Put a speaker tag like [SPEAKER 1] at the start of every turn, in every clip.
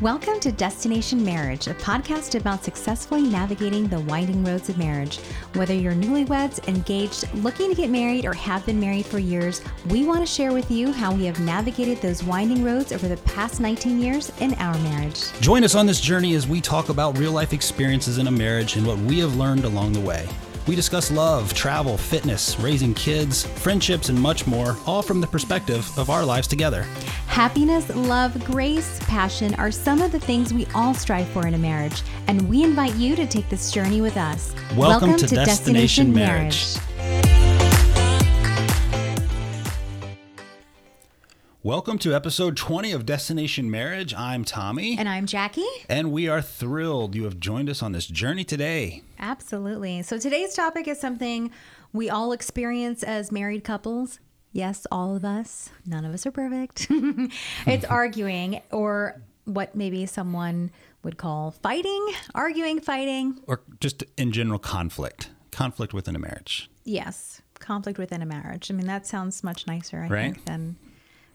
[SPEAKER 1] Welcome to Destination Marriage, a podcast about successfully navigating the winding roads of marriage. Whether you're newlyweds, engaged, looking to get married, or have been married for years, we want to share with you how we have navigated those winding roads over the past 19 years in our marriage.
[SPEAKER 2] Join us on this journey as we talk about real life experiences in a marriage and what we have learned along the way. We discuss love, travel, fitness, raising kids, friendships, and much more, all from the perspective of our lives together.
[SPEAKER 1] Happiness, love, grace, passion are some of the things we all strive for in a marriage, and we invite you to take this journey with us.
[SPEAKER 2] Welcome, to, Destination, Marriage. Welcome to episode 20 of Destination Marriage. I'm Tommy.
[SPEAKER 1] And I'm Jackie.
[SPEAKER 2] And we are thrilled you have joined us on this journey today.
[SPEAKER 1] Absolutely. So today's topic is something we all experience as married couples. Yes, all of us. None of us are perfect. it's arguing or what maybe someone would call fighting, arguing, fighting.
[SPEAKER 2] Or just in general conflict. Conflict within a marriage.
[SPEAKER 1] Yes, conflict within a marriage. I mean, that sounds much nicer, I
[SPEAKER 2] Right.
[SPEAKER 1] think, than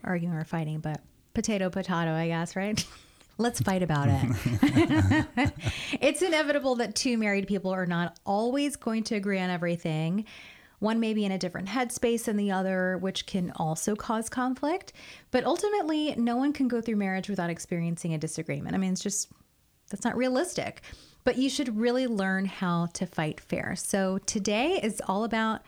[SPEAKER 1] arguing or fighting, but potato, potato, I guess, right? Let's fight about it. it's inevitable that two married people are not always going to agree on everything. One may be in a different headspace than the other, which can also cause conflict. But ultimately, no one can go through marriage without experiencing a disagreement. I mean, it's just, that's not realistic. But you should really learn how to fight fair. So today is all about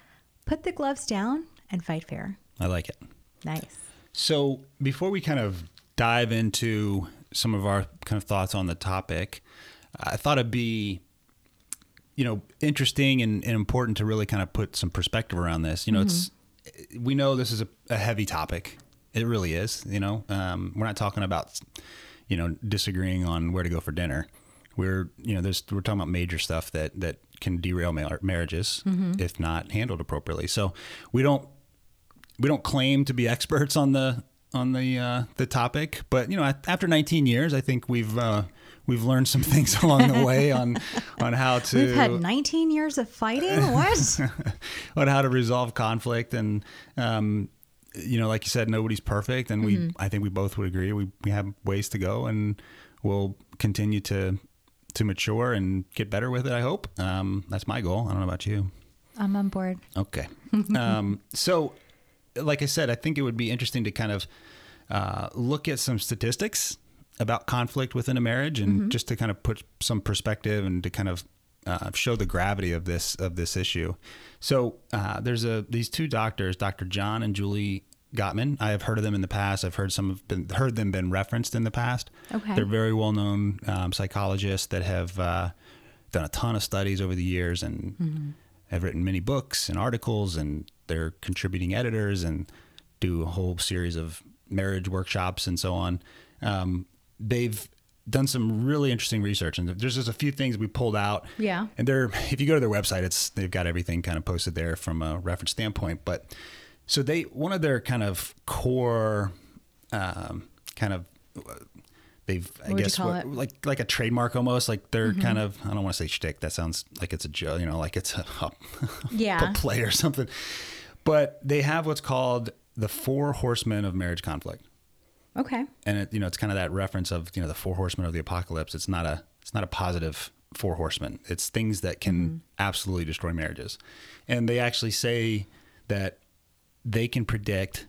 [SPEAKER 1] put the gloves down and fight fair.
[SPEAKER 2] I like it.
[SPEAKER 1] Nice.
[SPEAKER 2] So, before we kind of dive into some of our kind of thoughts on the topic, I thought it'd be, you know, interesting and, and important to really kind of put some perspective around this. You know, it's we know this is a, a heavy topic. It really is. You know, um, we're not talking about, you know, disagreeing on where to go for dinner. We're, you know, there's we're talking about major stuff that that can derail mar- marriages if not handled appropriately. So we don't we don't claim to be experts on the on the uh, the topic, but you know, after 19 years, I think we've uh, we've learned some things along the way on on how to
[SPEAKER 1] We've had 19 years of fighting. What?
[SPEAKER 2] on how to resolve conflict and um, you know, like you said, nobody's perfect, and we I think we both would agree we we have ways to go, and we'll continue to to mature and get better with it. I hope um, that's my goal. I don't know about you.
[SPEAKER 1] I'm on board.
[SPEAKER 2] Okay. um, so, like I said, I think it would be interesting to kind of uh, look at some statistics about conflict within a marriage, and just to kind of put some perspective and to kind of uh, show the gravity of this of this issue. So, uh, there's a these two doctors, Dr. John and Julie Gottman. I have heard of them in the past. I've heard some have been heard them been referenced in the past.
[SPEAKER 1] Okay.
[SPEAKER 2] They're very well known um, psychologists that have uh, done a ton of studies over the years and have written many books and articles, and they're contributing editors and do a whole series of marriage workshops and so on. Um, they've done some really interesting research, and there's just a few things we pulled out.
[SPEAKER 1] Yeah.
[SPEAKER 2] And they're if you go to their website, it's they've got everything kind of posted there from a reference standpoint. But so they one of their kind of core um, kind of they've I guess what.
[SPEAKER 1] Mm-hmm.
[SPEAKER 2] like like a trademark almost like they're kind of I don't want to say shtick that sounds like it's a joke you know like it's a, a,
[SPEAKER 1] Yeah.
[SPEAKER 2] a play or something but they have what's called the four horsemen of marriage conflict
[SPEAKER 1] Okay.
[SPEAKER 2] and it, you know it's kind of that reference of you know the four horsemen of the apocalypse it's not a it's not a positive four horsemen it's things that can mm-hmm. absolutely destroy marriages and they actually say that they can predict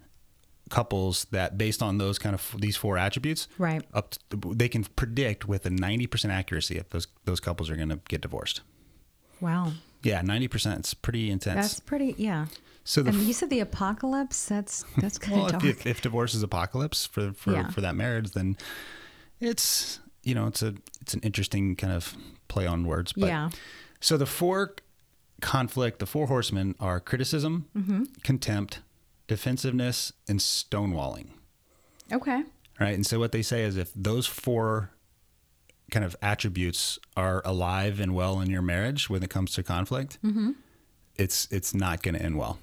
[SPEAKER 2] couples that based on those kind of these four attributes
[SPEAKER 1] Right.
[SPEAKER 2] up to, they can predict with a 90% accuracy if those those couples are going to get divorced
[SPEAKER 1] Wow.
[SPEAKER 2] yeah 90% it's pretty intense
[SPEAKER 1] That's pretty, yeah.
[SPEAKER 2] So the
[SPEAKER 1] And you said the apocalypse. That's that's kind
[SPEAKER 2] well,
[SPEAKER 1] of
[SPEAKER 2] if,
[SPEAKER 1] dark.
[SPEAKER 2] if, if divorce is apocalypse for for,
[SPEAKER 1] Yeah.
[SPEAKER 2] for that marriage, then it's you know it's a it's an interesting kind of play on words. But,
[SPEAKER 1] Yeah.
[SPEAKER 2] So the four conflict, the four horsemen are criticism,
[SPEAKER 1] Mm-hmm.
[SPEAKER 2] contempt, defensiveness, and stonewalling.
[SPEAKER 1] okay.
[SPEAKER 2] Right, and so what they say is if those four kind of attributes are alive and well in your marriage when it comes to conflict,
[SPEAKER 1] Mm-hmm.
[SPEAKER 2] it's it's not going to end well.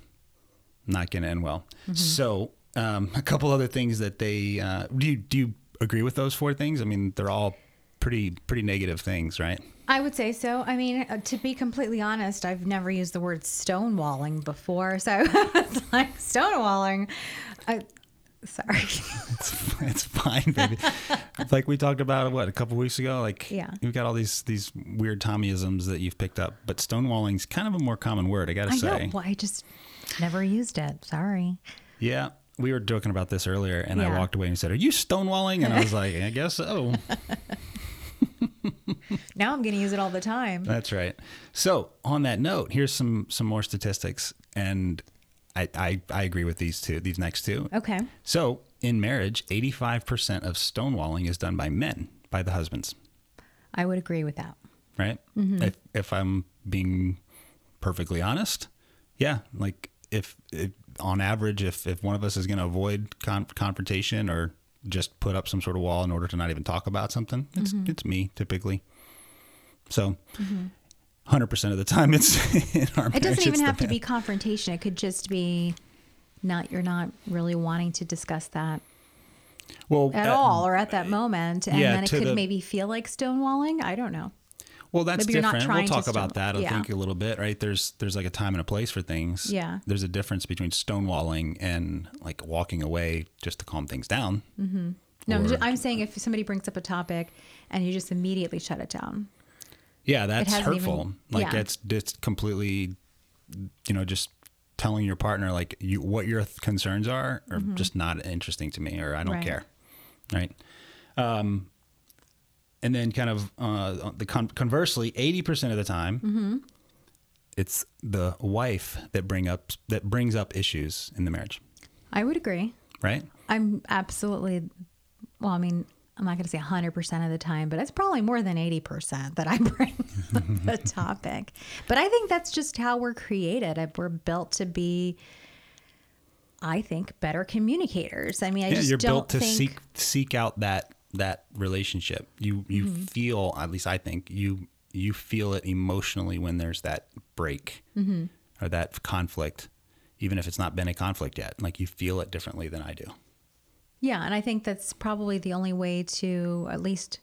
[SPEAKER 2] Not going to end well.
[SPEAKER 1] Mm-hmm.
[SPEAKER 2] So um, a couple other things that they uh, do. You, do you agree with those four things? I mean, they're all pretty pretty negative things, right?
[SPEAKER 1] I would say so. I mean, uh, to be completely honest, I've never used the word stonewalling before. So it's like stonewalling. I, Sorry.
[SPEAKER 2] It's, it's fine, baby. like we talked about what a couple weeks ago. Like
[SPEAKER 1] Yeah.
[SPEAKER 2] you've got all these these weird Tommyisms that you've picked up, but stonewalling's kind of a more common word. I gotta
[SPEAKER 1] I
[SPEAKER 2] say.
[SPEAKER 1] know. Well, I just never used it. Sorry.
[SPEAKER 2] Yeah. We were joking about this earlier, and I walked away and said, "Are you stonewalling?" And I was like, "I guess so."
[SPEAKER 1] Now I'm going to use it all the time.
[SPEAKER 2] That's right. So on that note, here's some some more statistics, and I I, I agree with these two, these next two.
[SPEAKER 1] Okay.
[SPEAKER 2] So in marriage, 85% of stonewalling is done by men, by the husbands,
[SPEAKER 1] I would agree with that.
[SPEAKER 2] right? Mm-hmm. If if I'm being perfectly honest, yeah, like if, if on average, if if one of us is going to avoid con- confrontation or just put up some sort of wall in order to not even talk about something, it's it's me typically. So. 100% of the time it's in our marriage.
[SPEAKER 1] It doesn't even have to be confrontation. It could just be not you're not really wanting to discuss that
[SPEAKER 2] well
[SPEAKER 1] at
[SPEAKER 2] uh,
[SPEAKER 1] all or at that moment and
[SPEAKER 2] yeah,
[SPEAKER 1] then it could
[SPEAKER 2] the-
[SPEAKER 1] maybe feel like stonewalling. I don't know.
[SPEAKER 2] Well, that's
[SPEAKER 1] Maybe
[SPEAKER 2] different. We'll talk about that. I
[SPEAKER 1] yeah.
[SPEAKER 2] think a little bit, right? There's there's like a time and a place for things.
[SPEAKER 1] Yeah.
[SPEAKER 2] There's a difference between stonewalling and like walking away just to calm things down.
[SPEAKER 1] No, I'm
[SPEAKER 2] Or-
[SPEAKER 1] ju- I'm saying if somebody brings up a topic and you just immediately shut it down.
[SPEAKER 2] Yeah, that's hurtful.
[SPEAKER 1] even-
[SPEAKER 2] like
[SPEAKER 1] yeah.
[SPEAKER 2] it's just completely, you know, just telling your partner like you what your th- concerns are are just not interesting to me, or I don't
[SPEAKER 1] Mm-hmm. Right.
[SPEAKER 2] care, right? Um, and then kind of uh, the con- conversely, eighty percent of the time,
[SPEAKER 1] Mm-hmm.
[SPEAKER 2] it's the wife that bring up that brings up issues in the marriage,
[SPEAKER 1] I would agree.
[SPEAKER 2] right?
[SPEAKER 1] I'm absolutely, well, I mean, I'm not going to say 100% of the time, but it's probably more than 80% that I bring the topic. But I think that's just how we're created. We're built to be, I think, better communicators. I mean, I
[SPEAKER 2] yeah,
[SPEAKER 1] just
[SPEAKER 2] you're built to
[SPEAKER 1] think,
[SPEAKER 2] seek seek out that that relationship. You you
[SPEAKER 1] Mm-hmm.
[SPEAKER 2] feel, at least I think you you feel it emotionally when there's that break
[SPEAKER 1] Mm-hmm.
[SPEAKER 2] or that conflict, even if it's not been a conflict yet. Like you feel it differently than I do.
[SPEAKER 1] Yeah, and I think that's probably the only way to, at least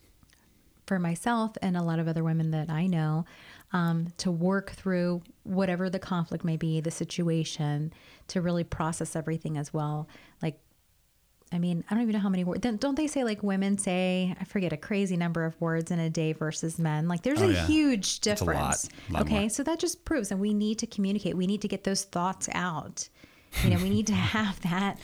[SPEAKER 1] for myself and a lot of other women that I know, um, to work through whatever the conflict may be, the situation, to really process everything as well. Like, I mean, I don't even know how many words. Don't they say like women say, I forget a crazy number of words in a day versus men? Like, there's
[SPEAKER 2] Oh,
[SPEAKER 1] a
[SPEAKER 2] yeah.
[SPEAKER 1] huge
[SPEAKER 2] lot,
[SPEAKER 1] difference.
[SPEAKER 2] a lot
[SPEAKER 1] okay,
[SPEAKER 2] more.
[SPEAKER 1] so that just proves, and we need to communicate. We need to get those thoughts out. You know, we need to have that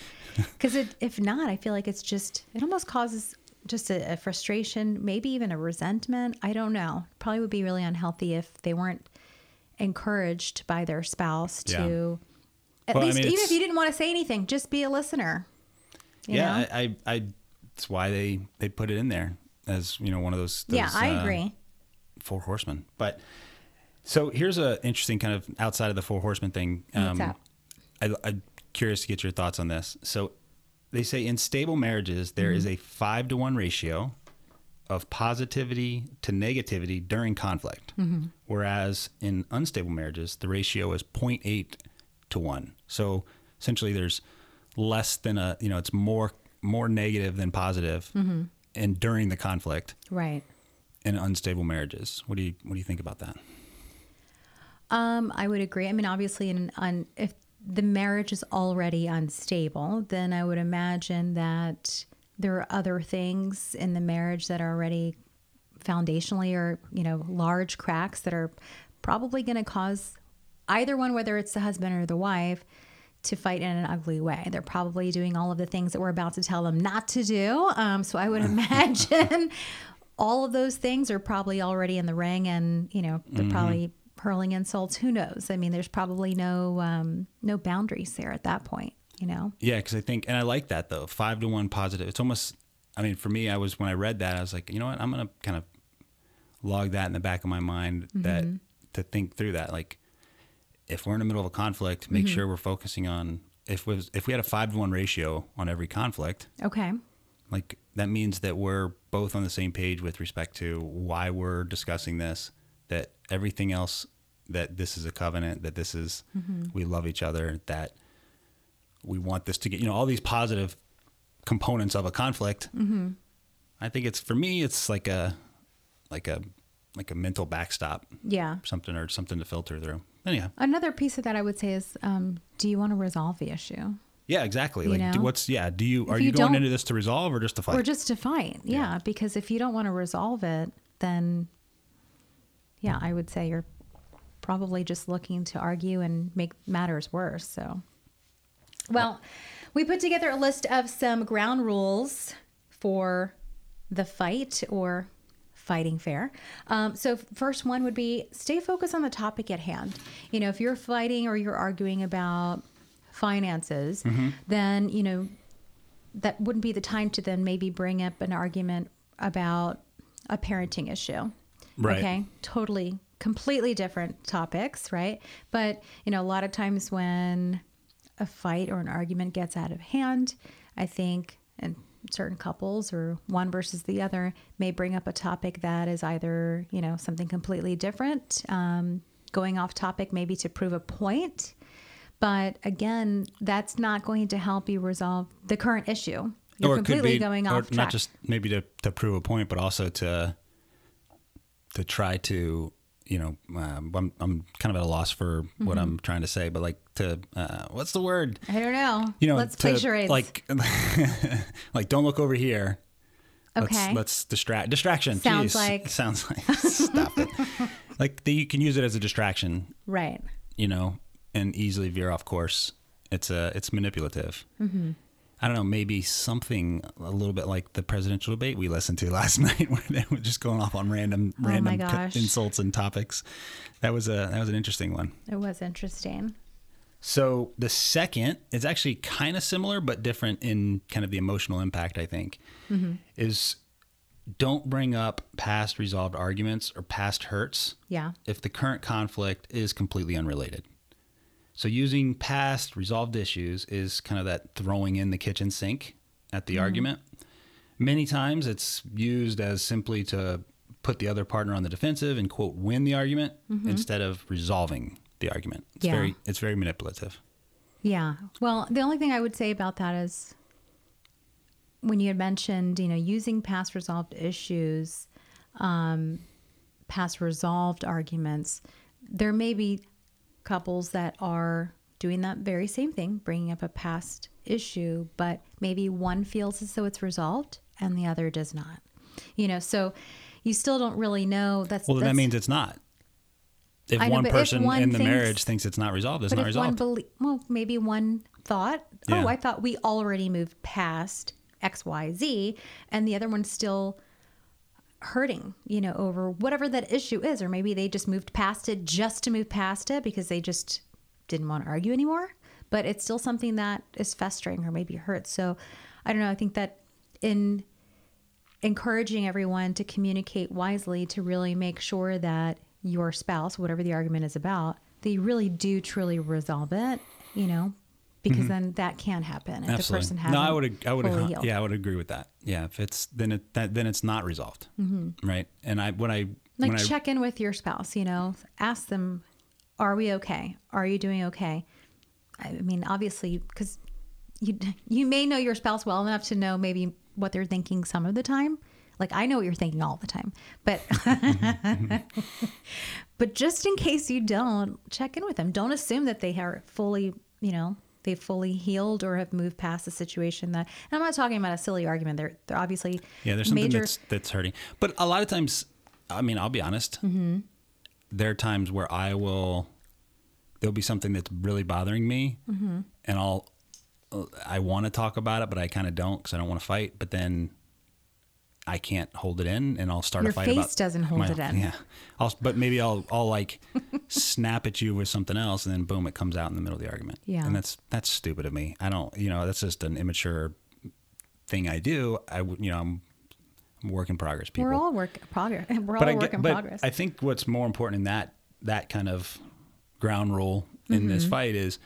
[SPEAKER 1] because if not, I feel like it's just it almost causes just a, a frustration, maybe even a resentment. I don't know. Probably would be really unhealthy if they weren't encouraged by their spouse to at
[SPEAKER 2] Well, I
[SPEAKER 1] least
[SPEAKER 2] mean,
[SPEAKER 1] even if you didn't want to say anything, just be a listener.
[SPEAKER 2] Yeah, I, I I that's why they they put it in there as you know one of those.
[SPEAKER 1] yeah, I
[SPEAKER 2] uh,
[SPEAKER 1] agree.
[SPEAKER 2] Four horsemen, but. So here's a interesting kind of outside of the four horsemen thing.
[SPEAKER 1] Um, that?
[SPEAKER 2] I, I'm curious to get your thoughts on this. So they say in stable marriages, there is mm-hmm. a five to one ratio of positivity to negativity during conflict. Mm-hmm. Whereas in unstable marriages, the ratio is 0.8 to one. So essentially there's less than a, you know, it's more, more negative than positive And during the conflict
[SPEAKER 1] Right.
[SPEAKER 2] in unstable marriages. What do you, what do you think about that?
[SPEAKER 1] Um, I would agree. I mean, obviously, in on if the marriage is already unstable, then I would imagine that there are other things in the marriage that are already foundationally or you know large cracks that are probably going to cause either one, whether it's the husband or the wife, to fight in an ugly way. They're probably doing all of the things that we're about to tell them not to do. Um, so I would imagine all of those things are probably already in the ring, and you know they're probably hurling insults. Who knows? I mean, there's probably no um, no boundaries there at that point. You know.
[SPEAKER 2] Yeah, because I think, and I like that though, five to one positive. It's almost, I mean, for me, I was when I read that, I was like, you know what, I'm gonna kind of log that in the back of my mind that to think through that. Like, if we're in the middle of a conflict, make sure we're focusing on if was if we had a five to one ratio on every conflict,
[SPEAKER 1] Okay.
[SPEAKER 2] like that means that we're both on the same page with respect to why we're discussing this. That everything else, that this is a covenant, that this is we love each other, that we want this to get you know all these positive components of a conflict. Mm-hmm. I think it's for me, it's like a like a like a mental backstop,
[SPEAKER 1] Yeah.
[SPEAKER 2] something or something to filter through. Anyhow,
[SPEAKER 1] Another piece of that I would say is, um, do you want to resolve the issue?
[SPEAKER 2] Yeah, exactly.
[SPEAKER 1] You
[SPEAKER 2] like, do- what's yeah? Do you are
[SPEAKER 1] you
[SPEAKER 2] you, going into this to resolve or just to fight?
[SPEAKER 1] or just to fight. Yeah, because if you don't want to resolve it, then yeah, I would say you're probably just looking to argue and make matters worse. So, well, we put together a list of some ground rules for the fight or fighting fair. Um, so, first one would be stay focused on the topic at hand. You know, if you're fighting or you're arguing about finances, then, you know, that wouldn't be the time to then maybe bring up an argument about a parenting issue.
[SPEAKER 2] Right.
[SPEAKER 1] Okay. Totally, completely different topics, right? But, you know, a lot of times when a fight or an argument gets out of hand, I think, and certain couples or one versus the other may bring up a topic that is either, you know, something completely different, um, going off topic maybe to prove a point. But again, that's not going to help you resolve the current issue. You're completely going
[SPEAKER 2] or
[SPEAKER 1] off track.
[SPEAKER 2] not just maybe to, to prove a point, but also to to try to you know um, I'm I'm kind of at a loss for what
[SPEAKER 1] Mm-hmm.
[SPEAKER 2] I'm trying to say, but like to uh, what's the word?
[SPEAKER 1] I don't know.
[SPEAKER 2] You know,
[SPEAKER 1] let's
[SPEAKER 2] to,
[SPEAKER 1] play charades.
[SPEAKER 2] Like like don't look over here.
[SPEAKER 1] okay.
[SPEAKER 2] Let's, let's distract distraction.
[SPEAKER 1] Sounds
[SPEAKER 2] Jeez.
[SPEAKER 1] like-
[SPEAKER 2] sounds like stop it. Like the, you can use it as a distraction,
[SPEAKER 1] right.
[SPEAKER 2] you know, and easily veer off course. It's a it's manipulative.
[SPEAKER 1] Mm-hmm.
[SPEAKER 2] I don't know, maybe something a little bit like the presidential debate we listened to last night, where they were just going off on random
[SPEAKER 1] Oh
[SPEAKER 2] random co- insults and topics. That was a that was an interesting one.
[SPEAKER 1] It was interesting.
[SPEAKER 2] So the second is actually kind of similar but different in kind of the emotional impact. I think mm-hmm. is don't bring up past resolved arguments or past hurts
[SPEAKER 1] Yeah.
[SPEAKER 2] if the current conflict is completely unrelated. So using past resolved issues is kind of that throwing in the kitchen sink at the argument. Many times it's used as simply to put the other partner on the defensive and quote win the argument instead of resolving the argument. It's
[SPEAKER 1] Yeah.
[SPEAKER 2] very it's very manipulative.
[SPEAKER 1] Yeah. Well, the only thing I would say about that is when you had mentioned, you know, using past resolved issues, um, past resolved arguments, there may be couples that are doing that very same thing, bringing up a past issue, but maybe one feels as though it's resolved and the other does not. You know, so you still don't really know. That's
[SPEAKER 2] Well, then that means it's not. If
[SPEAKER 1] know,
[SPEAKER 2] one
[SPEAKER 1] but if
[SPEAKER 2] person
[SPEAKER 1] one
[SPEAKER 2] in the
[SPEAKER 1] thinks-
[SPEAKER 2] marriage thinks it's not resolved, it's not
[SPEAKER 1] one
[SPEAKER 2] resolved.
[SPEAKER 1] belie- well, maybe one thought, oh,
[SPEAKER 2] Yeah.
[SPEAKER 1] oh, I thought we already moved past X, Y, Z, and the other one's still hurting, you know, over whatever that issue is, or maybe they just moved past it just to move past it because they just didn't want to argue anymore. But it's still something that is festering or maybe hurts. So I don't know. I think that in encouraging everyone to communicate wisely to really make sure that your spouse, whatever the argument is about, they really do truly resolve it, you know, because then that can happen if the person hasn't
[SPEAKER 2] Mm-hmm. no, I would, I would, yeah, I would agree with that. Yeah, if it's then it that, then it's not resolved, right? And I when I
[SPEAKER 1] Mm-hmm. Like
[SPEAKER 2] when I
[SPEAKER 1] check in with your spouse, you know, ask them, are we okay? Are you doing okay? I mean, obviously, because you you may know your spouse well enough to know maybe what they're thinking some of the time. Like I know what you're thinking all the time, but but just in case you don't, check in with them. Don't assume that they are fully, you know, they've fully healed or have moved past the situation. That and I'm not talking about a silly argument. They're they're obviously
[SPEAKER 2] yeah, there's something
[SPEAKER 1] major.
[SPEAKER 2] that's that's hurting. But a lot of times, I mean, I'll be honest.
[SPEAKER 1] Mm-hmm.
[SPEAKER 2] There are times where I will there'll be something that's really bothering me,
[SPEAKER 1] Mm-hmm.
[SPEAKER 2] and I'll I want to talk about it, but I kind of don't because I don't want to fight. But then I can't hold it in, and I'll start
[SPEAKER 1] Your
[SPEAKER 2] a fight Your
[SPEAKER 1] face
[SPEAKER 2] about
[SPEAKER 1] doesn't hold
[SPEAKER 2] my-
[SPEAKER 1] it in.
[SPEAKER 2] Yeah, I'll, but maybe I'll I'll like snap at you with something else, and then boom, it comes out in the middle of the argument.
[SPEAKER 1] Yeah.
[SPEAKER 2] and that's that's stupid of me. I don't, you know, that's just an immature thing I do. I would, you know, I'm, work in progress. People,
[SPEAKER 1] We're all work progress. We're
[SPEAKER 2] but
[SPEAKER 1] all
[SPEAKER 2] I
[SPEAKER 1] work
[SPEAKER 2] get,
[SPEAKER 1] in
[SPEAKER 2] but
[SPEAKER 1] progress.
[SPEAKER 2] I think what's more important in that that kind of ground rule in this
[SPEAKER 1] Mm-hmm.
[SPEAKER 2] fight is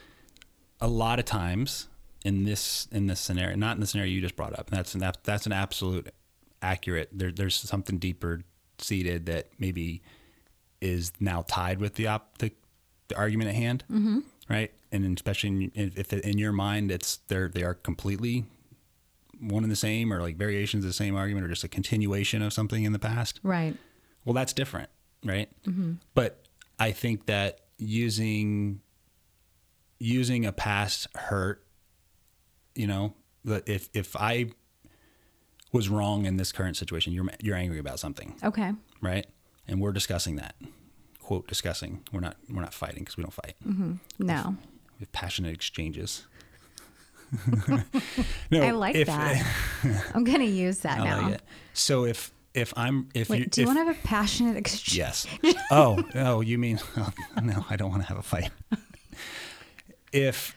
[SPEAKER 2] a lot of times in this in this scenario, not in the scenario you just brought up. That's an that's an absolute accurate. There, there's something deeper seated that maybe is now tied with the op, the, the argument at hand, mm-hmm. right? And especially in, if in your mind it's they're they are completely one and the same, or like variations of the same argument, or just a continuation of something in the past.
[SPEAKER 1] right.
[SPEAKER 2] Well, that's different, right?
[SPEAKER 1] Mm-hmm.
[SPEAKER 2] But I think that using using a past hurt you know, that if if I was wrong in this current situation, you're you're angry about something,
[SPEAKER 1] Okay.
[SPEAKER 2] right? And we're discussing that. Quote discussing. We're not we're not fighting because we don't fight. Mm-hmm.
[SPEAKER 1] No.
[SPEAKER 2] We have passionate exchanges. no,
[SPEAKER 1] I like
[SPEAKER 2] if-
[SPEAKER 1] that. I'm going to use that
[SPEAKER 2] I
[SPEAKER 1] now.
[SPEAKER 2] like. So if if I'm if
[SPEAKER 1] Wait,
[SPEAKER 2] you
[SPEAKER 1] do you want to have a passionate exchange?
[SPEAKER 2] Yes. oh, oh, you mean oh, no? I don't want to have a fight. if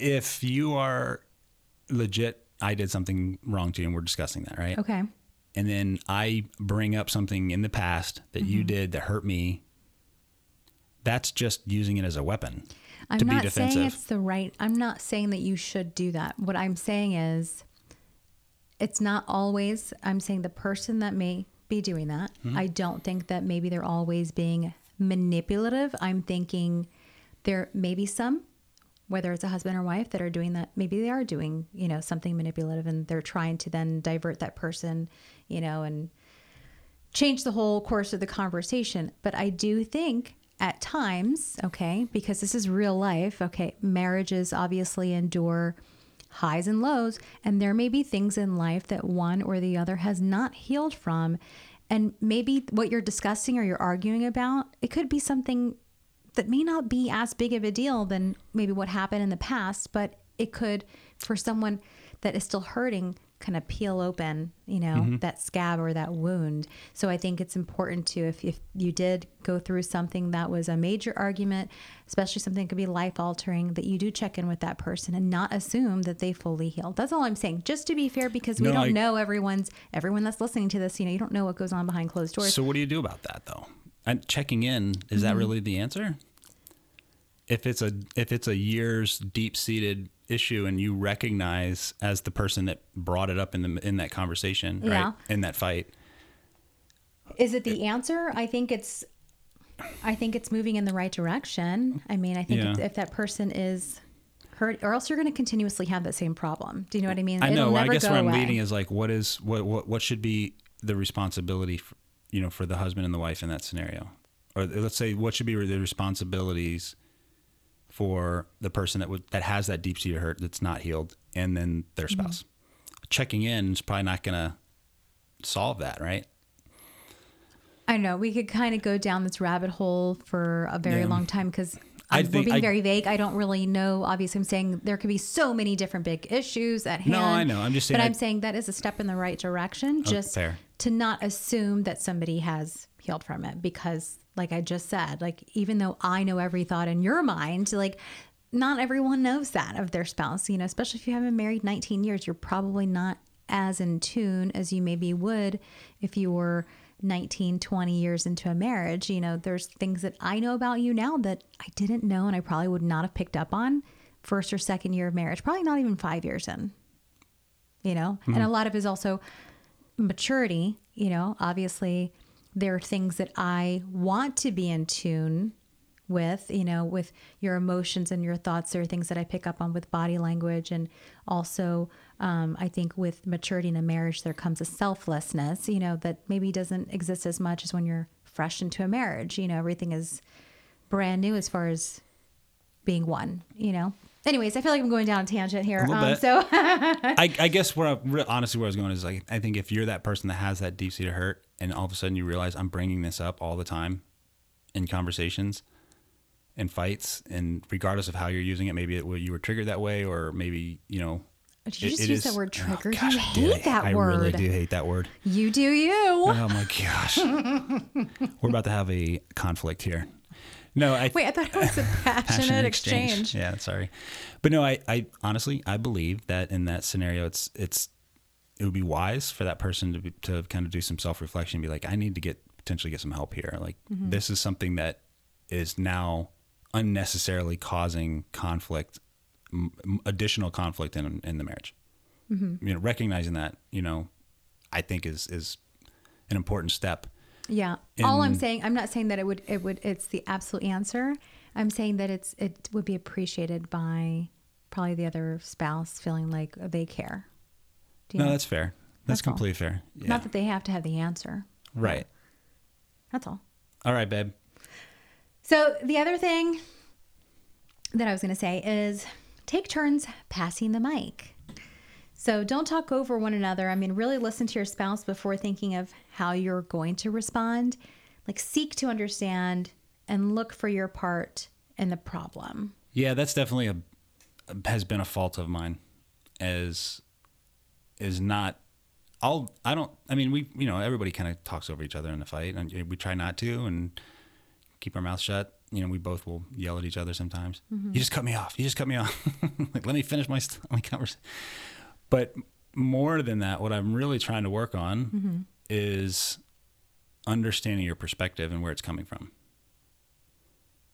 [SPEAKER 2] if you are legit, I did something wrong to you, and we're discussing that, right?
[SPEAKER 1] Okay.
[SPEAKER 2] And then I bring up something in the past that
[SPEAKER 1] Mm-hmm.
[SPEAKER 2] you did that hurt me. That's just using it as a weapon
[SPEAKER 1] I'm
[SPEAKER 2] to be
[SPEAKER 1] not
[SPEAKER 2] defensive.
[SPEAKER 1] saying it's the right. I'm not saying that you should do that. What I'm saying is, it's not always. I'm saying the person that may be doing that.
[SPEAKER 2] Mm-hmm.
[SPEAKER 1] I don't think that maybe they're always being manipulative. I'm thinking there may be some, whether it's a husband or wife, that are doing that. Maybe they are doing, you know, something manipulative, and they're trying to then divert that person, you know, and change the whole course of the conversation. But I do think at times, okay, because this is real life, okay, marriages obviously endure highs and lows, and there may be things in life that one or the other has not healed from. And maybe what you're discussing or you're arguing about, it could be something that may not be as big of a deal than maybe what happened in the past, but it could, for someone that is still hurting, kind of peel open, you know, mm-hmm. that scab or that wound. So I think it's important to, if, if you did go through something that was a major argument, especially something that could be life altering, that you do check in with that person and not assume that they fully healed. That's all I'm saying. Just to be fair, because we
[SPEAKER 2] No,
[SPEAKER 1] don't
[SPEAKER 2] I-
[SPEAKER 1] know everyone's, everyone that's listening to this, you know, you don't know what goes on behind closed doors.
[SPEAKER 2] So what do you do about that though? And checking in is
[SPEAKER 1] Mm-hmm.
[SPEAKER 2] that really the answer? If it's a if it's a years deep seated issue and you recognize as the person that brought it up in the in that conversation,
[SPEAKER 1] Yeah.
[SPEAKER 2] right, in that fight,
[SPEAKER 1] Is it the answer? I think it's I think it's moving in the right direction. I mean, I think
[SPEAKER 2] Yeah.
[SPEAKER 1] if, if that person is hurt or else you're going to continuously have that same problem. Do you know what I mean?
[SPEAKER 2] I know.
[SPEAKER 1] It'll
[SPEAKER 2] I guess where I'm
[SPEAKER 1] away.
[SPEAKER 2] leading is like, what is what what what should be the responsibility, for, you know, for the husband and the wife in that scenario, or let's say what should be the responsibilities for the person that would that has that deep seated hurt that's not healed, and then their
[SPEAKER 1] Mm-hmm.
[SPEAKER 2] spouse. Checking in is probably not going to solve that, right?
[SPEAKER 1] I know we could kind of go down this rabbit hole for a very
[SPEAKER 2] Yeah.
[SPEAKER 1] long time because
[SPEAKER 2] I
[SPEAKER 1] we're
[SPEAKER 2] think
[SPEAKER 1] being
[SPEAKER 2] I-
[SPEAKER 1] very vague. I don't really know. Obviously, I'm saying there could be so many different big issues at hand.
[SPEAKER 2] No, I know. I'm just saying
[SPEAKER 1] But
[SPEAKER 2] I-
[SPEAKER 1] I'm saying that is a step in the right direction. Just
[SPEAKER 2] fair.
[SPEAKER 1] To not assume that somebody has healed from it because, like I just said, like even though I know every thought in your mind, like not everyone knows that of their spouse. You know, especially if you haven't been married 19 years, you're probably not as in tune as you maybe would if you were 19, 20 years into a marriage. You know, there's things that I know about you now that I didn't know and I probably would not have picked up on first or second year of marriage, probably not even five years in. You know, and mm-hmm. a lot of it is also maturity. You know, obviously, there are things that I want to be in tune with, you know, with your emotions and your thoughts. There are things that I pick up on with body language. And also, um, I think with maturity in a marriage, there comes a selflessness, you know, that maybe doesn't exist as much as when you're fresh into a marriage. You know, everything is brand new as far as being one, you know. Anyways, I feel like I'm going down a tangent here.
[SPEAKER 2] little
[SPEAKER 1] Um, so
[SPEAKER 2] I, I guess where I, honestly where I was going is like I think if you're that person that has that deep seated hurt, and all of a sudden you realize I'm bringing this up all the time in conversations and fights, and regardless of how you're using it, maybe it, you were triggered that way, or maybe you know.
[SPEAKER 1] Did you
[SPEAKER 2] it-
[SPEAKER 1] just
[SPEAKER 2] it
[SPEAKER 1] use
[SPEAKER 2] is-
[SPEAKER 1] that word
[SPEAKER 2] oh,
[SPEAKER 1] triggered?
[SPEAKER 2] gosh,
[SPEAKER 1] you hate that
[SPEAKER 2] I
[SPEAKER 1] word.
[SPEAKER 2] I really do hate that word.
[SPEAKER 1] You do you.
[SPEAKER 2] Oh my gosh, we're about to have a conflict here. No, I
[SPEAKER 1] Wait, I thought it was a passionate, exchange.
[SPEAKER 2] Yeah, sorry, but no, I, I honestly I believe that in that scenario, it's it's it would be wise for that person to be, to kind of do some self reflection, and be like, I need to get potentially get some help here. Like
[SPEAKER 1] Mm-hmm.
[SPEAKER 2] this is something that is now unnecessarily causing conflict, m- additional conflict in in the marriage.
[SPEAKER 1] Mm-hmm.
[SPEAKER 2] You know, recognizing that you know, I think is is an important step.
[SPEAKER 1] Yeah. All I'm saying, I'm not saying that it would, it would, it's the absolute answer. I'm saying that it's, it would be appreciated by probably the other spouse feeling like they care. Do you
[SPEAKER 2] No,
[SPEAKER 1] know?
[SPEAKER 2] that's fair. That's,
[SPEAKER 1] That's all.
[SPEAKER 2] completely fair. Yeah.
[SPEAKER 1] Not that they have to have the answer.
[SPEAKER 2] right.
[SPEAKER 1] That's all.
[SPEAKER 2] All right, babe.
[SPEAKER 1] So the other thing that I was going to say is take turns passing the mic. So don't talk over one another. I mean, really listen to your spouse before thinking of how you're going to respond. Like, seek to understand and look for your part in the problem.
[SPEAKER 2] Yeah, that's definitely a has been a fault of mine as is not I'll I don't I mean we you know everybody kind of talks over each other in the fight and we try not to and keep our mouth shut. You know, we both will yell at each other sometimes. Mm-hmm. You just cut me off. You just cut me off. like let me finish my my conversation. But more than that, what I'm really trying to work on mm-hmm. Is understanding your perspective and where it's coming from.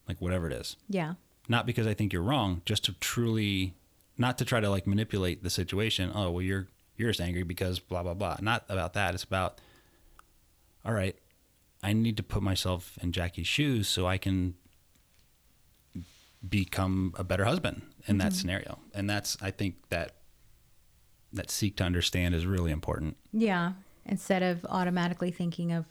[SPEAKER 2] Like whatever it is
[SPEAKER 1] Yeah.
[SPEAKER 2] not because I think you're wrong, just to truly, not to try to like manipulate the situation. Oh, well, you're you're just angry because blah blah blah. Not about that. It's about, all right, I need to put myself in Jackie's shoes so I can become a better husband in that mm-hmm. scenario. And that's I think that that seek to understand is really important.
[SPEAKER 1] Yeah. Instead of automatically thinking of,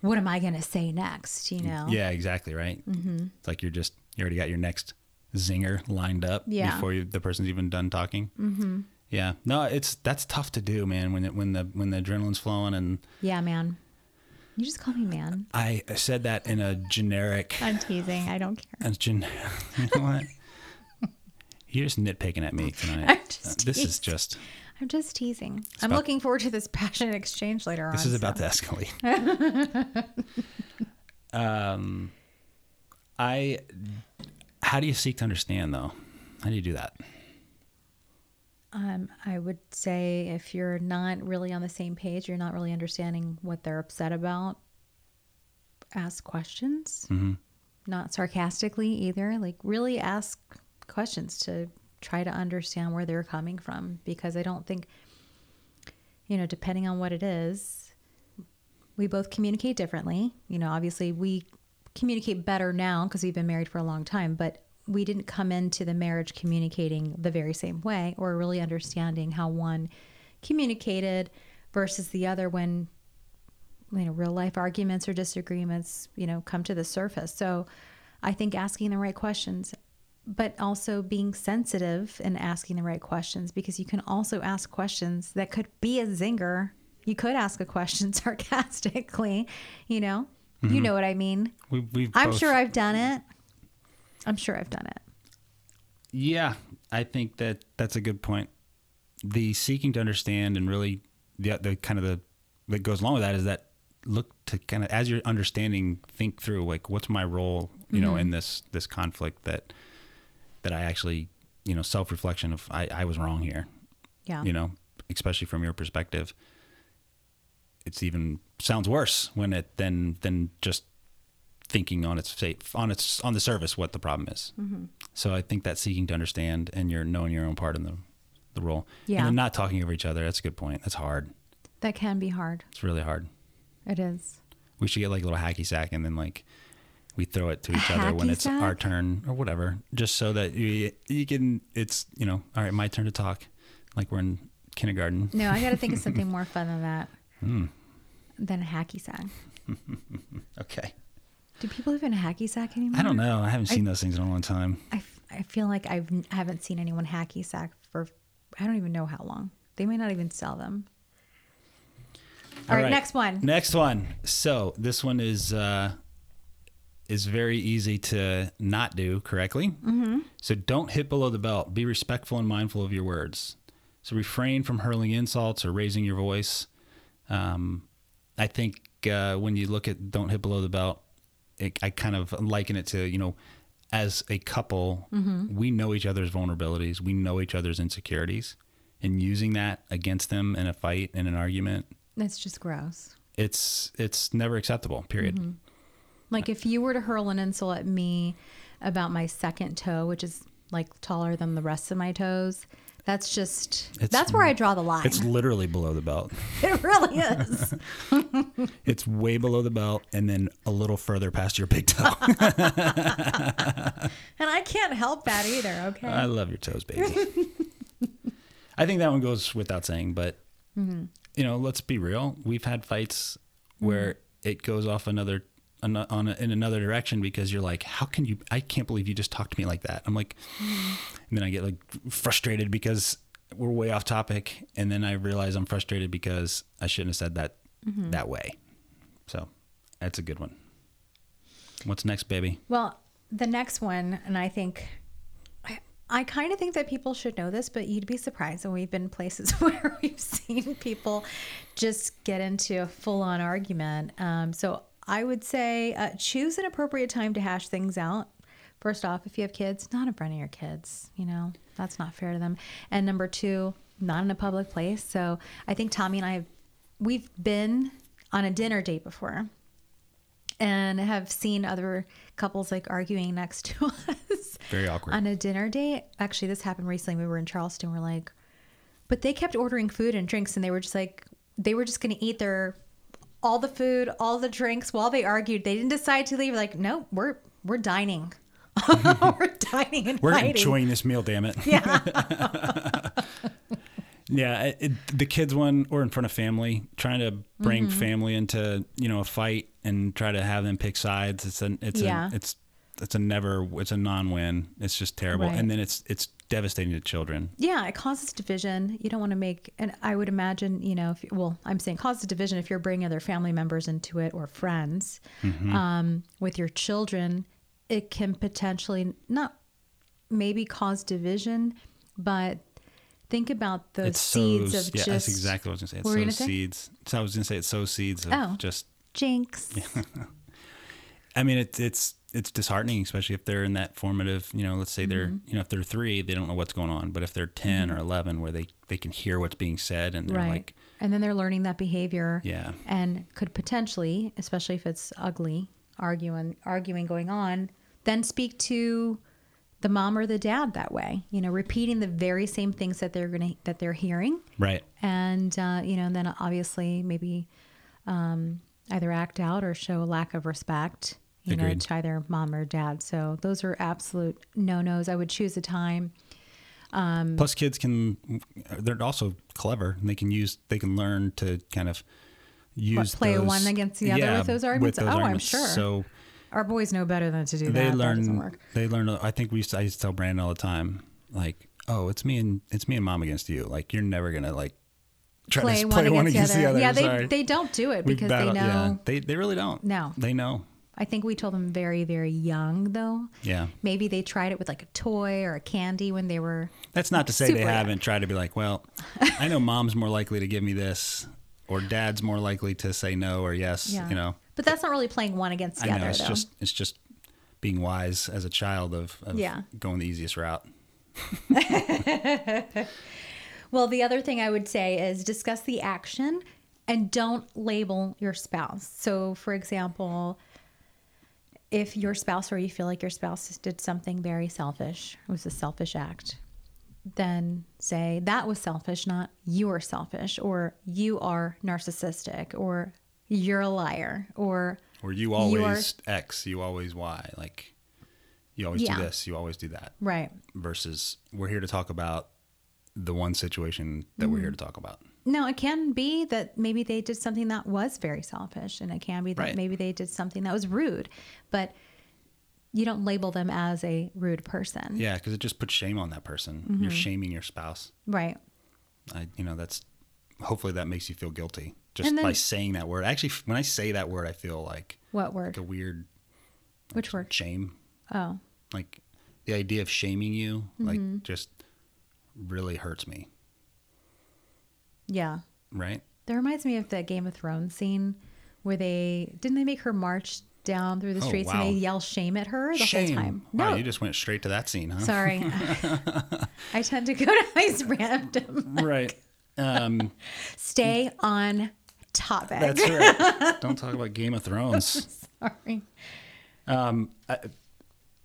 [SPEAKER 1] what am I going to say next? You know?
[SPEAKER 2] Yeah, exactly right. Mm-hmm. It's like you're just you already got your next zinger lined up
[SPEAKER 1] Yeah.
[SPEAKER 2] before you, the person's even done talking. Mm-hmm. Yeah, no, it's that's tough to do, man. When it, when the when the adrenaline's flowing, and
[SPEAKER 1] Yeah, man. You just call me man.
[SPEAKER 2] I said that in a generic,
[SPEAKER 1] I'm teasing. I don't care.
[SPEAKER 2] a gen, you know what? You're just nitpicking at me tonight. This is just
[SPEAKER 1] I'm just teasing. I'm
[SPEAKER 2] about-
[SPEAKER 1] looking forward to this passionate exchange later on.
[SPEAKER 2] this is
[SPEAKER 1] so-
[SPEAKER 2] about to escalate. um, I, how do you seek to understand though? How do you do that?
[SPEAKER 1] Um, I would say if you're not really on the same page, you're not really understanding what they're upset about, ask questions.
[SPEAKER 2] Mm-hmm.
[SPEAKER 1] Not sarcastically either. Like, really ask questions to try to understand where they're coming from because I don't think, you know, depending on what it is, we both communicate differently. You know, obviously we communicate better now because we've been married for a long time, but we didn't come into the marriage communicating the very same way or really understanding how one communicated versus the other when you know real life arguments or disagreements you know come to the surface so i think asking the right questions but also being sensitive and asking the right questions because you can also ask questions that could be a zinger. You could ask a question sarcastically you know? You mm-hmm. know what i mean?
[SPEAKER 2] We, we've
[SPEAKER 1] i'm
[SPEAKER 2] both-
[SPEAKER 1] sure i've done it. I'm sure i've done it.
[SPEAKER 2] Yeah, I think that that's a good point. The seeking to understand and really the the kind of the that goes along with that is that look to kind of as you're understanding, think through like what's my role, you know, mm-hmm. in this this conflict that that I actually you know self reflection of I, I was wrong here,
[SPEAKER 1] yeah
[SPEAKER 2] you know, especially from your perspective. It's even sounds worse when it then than just thinking on its safe on its on the surface what the problem is.
[SPEAKER 1] Mm-hmm.
[SPEAKER 2] So I think that seeking to understand and you're knowing your own part in the the role.
[SPEAKER 1] Yeah.
[SPEAKER 2] And then not talking over each other. That's a good point. That's hard.
[SPEAKER 1] that can be hard
[SPEAKER 2] It's really hard.
[SPEAKER 1] it is
[SPEAKER 2] We should get like a little hacky sack and then like we throw it to each other when
[SPEAKER 1] hacky
[SPEAKER 2] it's our turn or whatever, just so that you you can. It's you know, all right, my turn to talk, like we're in kindergarten.
[SPEAKER 1] no i gotta think of something more fun than that
[SPEAKER 2] Hmm.
[SPEAKER 1] than a hacky sack
[SPEAKER 2] Okay.
[SPEAKER 1] do people even hacky sack anymore
[SPEAKER 2] I don't know. I haven't seen those things in a long time.
[SPEAKER 1] I, f- I feel like I've, I haven't seen anyone hacky sack for I don't even know how long. They may not even sell them. All right, next one.
[SPEAKER 2] Next one. So this one is uh, is very easy to not do correctly. Mm-hmm. So don't hit below the belt. Be respectful and mindful of your words. So refrain from hurling insults or raising your voice. Um, I think uh, when you look at don't hit below the belt, it, I kind of liken it to you know, as a couple, we know each other's vulnerabilities, we know each other's insecurities, and using that against them in a fight in an argument
[SPEAKER 1] That's just gross.
[SPEAKER 2] it's it's never acceptable period
[SPEAKER 1] Like if you were to hurl an insult at me about my second toe, which is like taller than the rest of my toes, that's just
[SPEAKER 2] It's-
[SPEAKER 1] that's where I draw the line.
[SPEAKER 2] it's literally below the belt
[SPEAKER 1] it really is.
[SPEAKER 2] it's way below the belt and then a little further past your big toe
[SPEAKER 1] and I can't help that either, okay?
[SPEAKER 2] i love your toes baby i think that one goes without saying but
[SPEAKER 1] Mm-hmm.
[SPEAKER 2] you know let's be real we've had fights where it goes off another on, a, on a, in another direction because you're like how can you i can't believe you just talked to me like that i'm like
[SPEAKER 1] Mm-hmm.
[SPEAKER 2] and then i get like frustrated because we're way off topic, and then I realize I'm frustrated because I shouldn't have said that that way. So that's a good one. What's next, baby?
[SPEAKER 1] Well, the next one, and I think I, I kind of think that people should know this, but you'd be surprised. And we've been places where we've seen people just get into a full on argument. Um, so I would say uh, choose an appropriate time to hash things out. First off, if you have kids, not in front of your kids, you know, that's not fair to them. And number two, not in a public place. So I think Tommy and I have, we've been on a dinner date before and have seen other couples like arguing next to us
[SPEAKER 2] Very awkward.
[SPEAKER 1] on a dinner date. Actually, this happened recently. We were in Charleston. We're like, but they kept ordering food and drinks, and they were just like, they were just going to eat their all the food, all the drinks while they argued. They didn't decide to leave. Like, no, we're we're dining. we're dining and
[SPEAKER 2] We're
[SPEAKER 1] fighting.
[SPEAKER 2] enjoying this meal, damn it.
[SPEAKER 1] Yeah.
[SPEAKER 2] Yeah, it, it- the kids one or in front of family, trying to bring
[SPEAKER 1] Mm-hmm.
[SPEAKER 2] family into you know a fight and try to have them pick sides. It's a it's
[SPEAKER 1] Yeah.
[SPEAKER 2] a it's it's a never it's a non-win. It's just terrible,
[SPEAKER 1] Right.
[SPEAKER 2] and then it's it's devastating to children.
[SPEAKER 1] Yeah, it causes division. You don't want to make, and I would imagine, you know, if well, I'm saying causes division if you're bringing other family members into it or friends. Um, with your children, it can potentially not maybe cause division, but think about the
[SPEAKER 2] It's
[SPEAKER 1] seeds of
[SPEAKER 2] yeah,
[SPEAKER 1] just
[SPEAKER 2] that's exactly what I was say. It
[SPEAKER 1] What were you
[SPEAKER 2] sows seeds. So I was gonna say it sows seeds of
[SPEAKER 1] Oh.
[SPEAKER 2] just.
[SPEAKER 1] jinx.
[SPEAKER 2] I mean, it's it's it's disheartening, especially if they're in that formative. You know, let's say they're
[SPEAKER 1] Mm-hmm.
[SPEAKER 2] you know if they're three, they don't know what's going on, but if they're 10 or eleven, where they they can hear what's being said and they're
[SPEAKER 1] right.
[SPEAKER 2] like,
[SPEAKER 1] and then they're learning that behavior.
[SPEAKER 2] yeah,
[SPEAKER 1] and could potentially, especially if it's ugly, arguing arguing going on, then speak to the mom or the dad that way. You know, repeating the very same things that they're gonna that they're hearing,
[SPEAKER 2] right.
[SPEAKER 1] and uh, you know, and then obviously maybe um, either act out or show a lack of respect. You know,
[SPEAKER 2] Agreed.
[SPEAKER 1] to either mom or dad. So those are absolute no nos. I would choose a time. Um,
[SPEAKER 2] Plus, kids can they're also clever and they can use they can learn to kind of use
[SPEAKER 1] play
[SPEAKER 2] those-
[SPEAKER 1] one against the other with those arguments? Oh, I'm sure.
[SPEAKER 2] So
[SPEAKER 1] Our boys know better than to do that.
[SPEAKER 2] they
[SPEAKER 1] That doesn't
[SPEAKER 2] learn
[SPEAKER 1] work.
[SPEAKER 2] they learn. I think we used to, I used to tell Brandon all the time like, oh, it's me and it's me and mom against you. Like you're never gonna like try
[SPEAKER 1] play,
[SPEAKER 2] to
[SPEAKER 1] one,
[SPEAKER 2] play one
[SPEAKER 1] against,
[SPEAKER 2] against
[SPEAKER 1] the other. Yeah,
[SPEAKER 2] Sorry.
[SPEAKER 1] they, they don't do it because they know.
[SPEAKER 2] Yeah, they they really don't.
[SPEAKER 1] No.
[SPEAKER 2] they know.
[SPEAKER 1] I think we told them very, very young though.
[SPEAKER 2] Yeah.
[SPEAKER 1] Maybe they tried it with like a toy or a candy when they were.
[SPEAKER 2] That's not to say they
[SPEAKER 1] young.
[SPEAKER 2] haven't tried to be like, well, I know mom's more likely to give me this, or dad's more likely to say no or yes.
[SPEAKER 1] Yeah.
[SPEAKER 2] You know,
[SPEAKER 1] But that's not really playing one against the
[SPEAKER 2] I
[SPEAKER 1] other
[SPEAKER 2] know it's
[SPEAKER 1] though.
[SPEAKER 2] just it's just being wise as a child of, of
[SPEAKER 1] Yeah.
[SPEAKER 2] going the easiest route.
[SPEAKER 1] Well, the other thing I would say is discuss the action and don't label your spouse. So, for example, if your spouse or you feel like your spouse did something very selfish, it was a selfish act, then say that was selfish, not you are selfish, or you are narcissistic, or you're a liar, or
[SPEAKER 2] Or you
[SPEAKER 1] You
[SPEAKER 2] always X, you always Y. Like you always
[SPEAKER 1] Yeah.
[SPEAKER 2] do this, you always do that.
[SPEAKER 1] right.
[SPEAKER 2] Versus we're here to talk about the one situation that we're here
[SPEAKER 1] Mm-hmm.
[SPEAKER 2] to talk about.
[SPEAKER 1] No, it can be that maybe they did something that was very selfish, and it can be that
[SPEAKER 2] Right.
[SPEAKER 1] maybe they did something that was rude, but you don't label them as a rude person.
[SPEAKER 2] Yeah, because it just puts shame on that person.
[SPEAKER 1] Mm-hmm.
[SPEAKER 2] You're shaming your spouse.
[SPEAKER 1] Right.
[SPEAKER 2] I, you know, that's hopefully that makes you feel guilty just
[SPEAKER 1] then-
[SPEAKER 2] by saying that word. Actually, when I say that word, I feel like
[SPEAKER 1] What word?
[SPEAKER 2] like a weird
[SPEAKER 1] Which word?
[SPEAKER 2] shame.
[SPEAKER 1] Oh,
[SPEAKER 2] Like the idea of shaming you,
[SPEAKER 1] Mm-hmm.
[SPEAKER 2] like just really hurts me.
[SPEAKER 1] Yeah.
[SPEAKER 2] Right?
[SPEAKER 1] That reminds me of the Game of Thrones scene where they didn't they make her march down through the
[SPEAKER 2] Oh,
[SPEAKER 1] streets
[SPEAKER 2] wow.
[SPEAKER 1] and they yell shame at her the
[SPEAKER 2] shame.
[SPEAKER 1] whole time.
[SPEAKER 2] Wow, you just went straight to that scene, huh?
[SPEAKER 1] sorry. I tend to go to nice random.
[SPEAKER 2] right. Um,
[SPEAKER 1] Stay on topic.
[SPEAKER 2] that's right. Don't talk about Game of Thrones.
[SPEAKER 1] sorry. Um.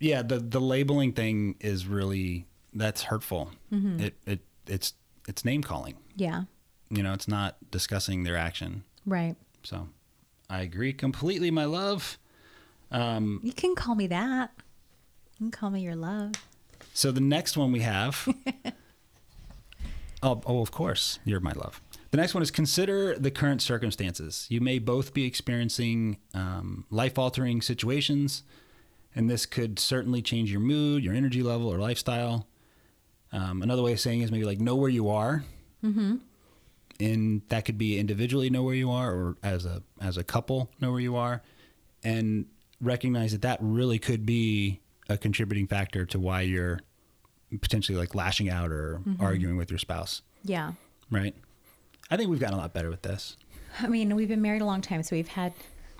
[SPEAKER 2] yeah, the the labeling thing is really that's hurtful.
[SPEAKER 1] Mm-hmm.
[SPEAKER 2] It it it's it's name calling.
[SPEAKER 1] Yeah.
[SPEAKER 2] You know, it's not discussing their action.
[SPEAKER 1] Right.
[SPEAKER 2] So, I agree completely, my love.
[SPEAKER 1] You can call me that. You can call me your love.
[SPEAKER 2] So the next one we have. oh, oh, of course, you're my love. The next one is consider the current circumstances. You may both be experiencing um, life altering situations, and this could certainly change your mood, your energy level, or lifestyle. Um, another way of saying is maybe like know where you are. Mm-hmm. And that could be individually know where you are, or as a as a couple know where you are, and recognize that that really could be a contributing factor to why you're potentially like lashing out or mm-hmm. arguing with your spouse,
[SPEAKER 1] Yeah.
[SPEAKER 2] right? I think we've gotten a lot better with this.
[SPEAKER 1] I mean, we've been married a long time, so we've had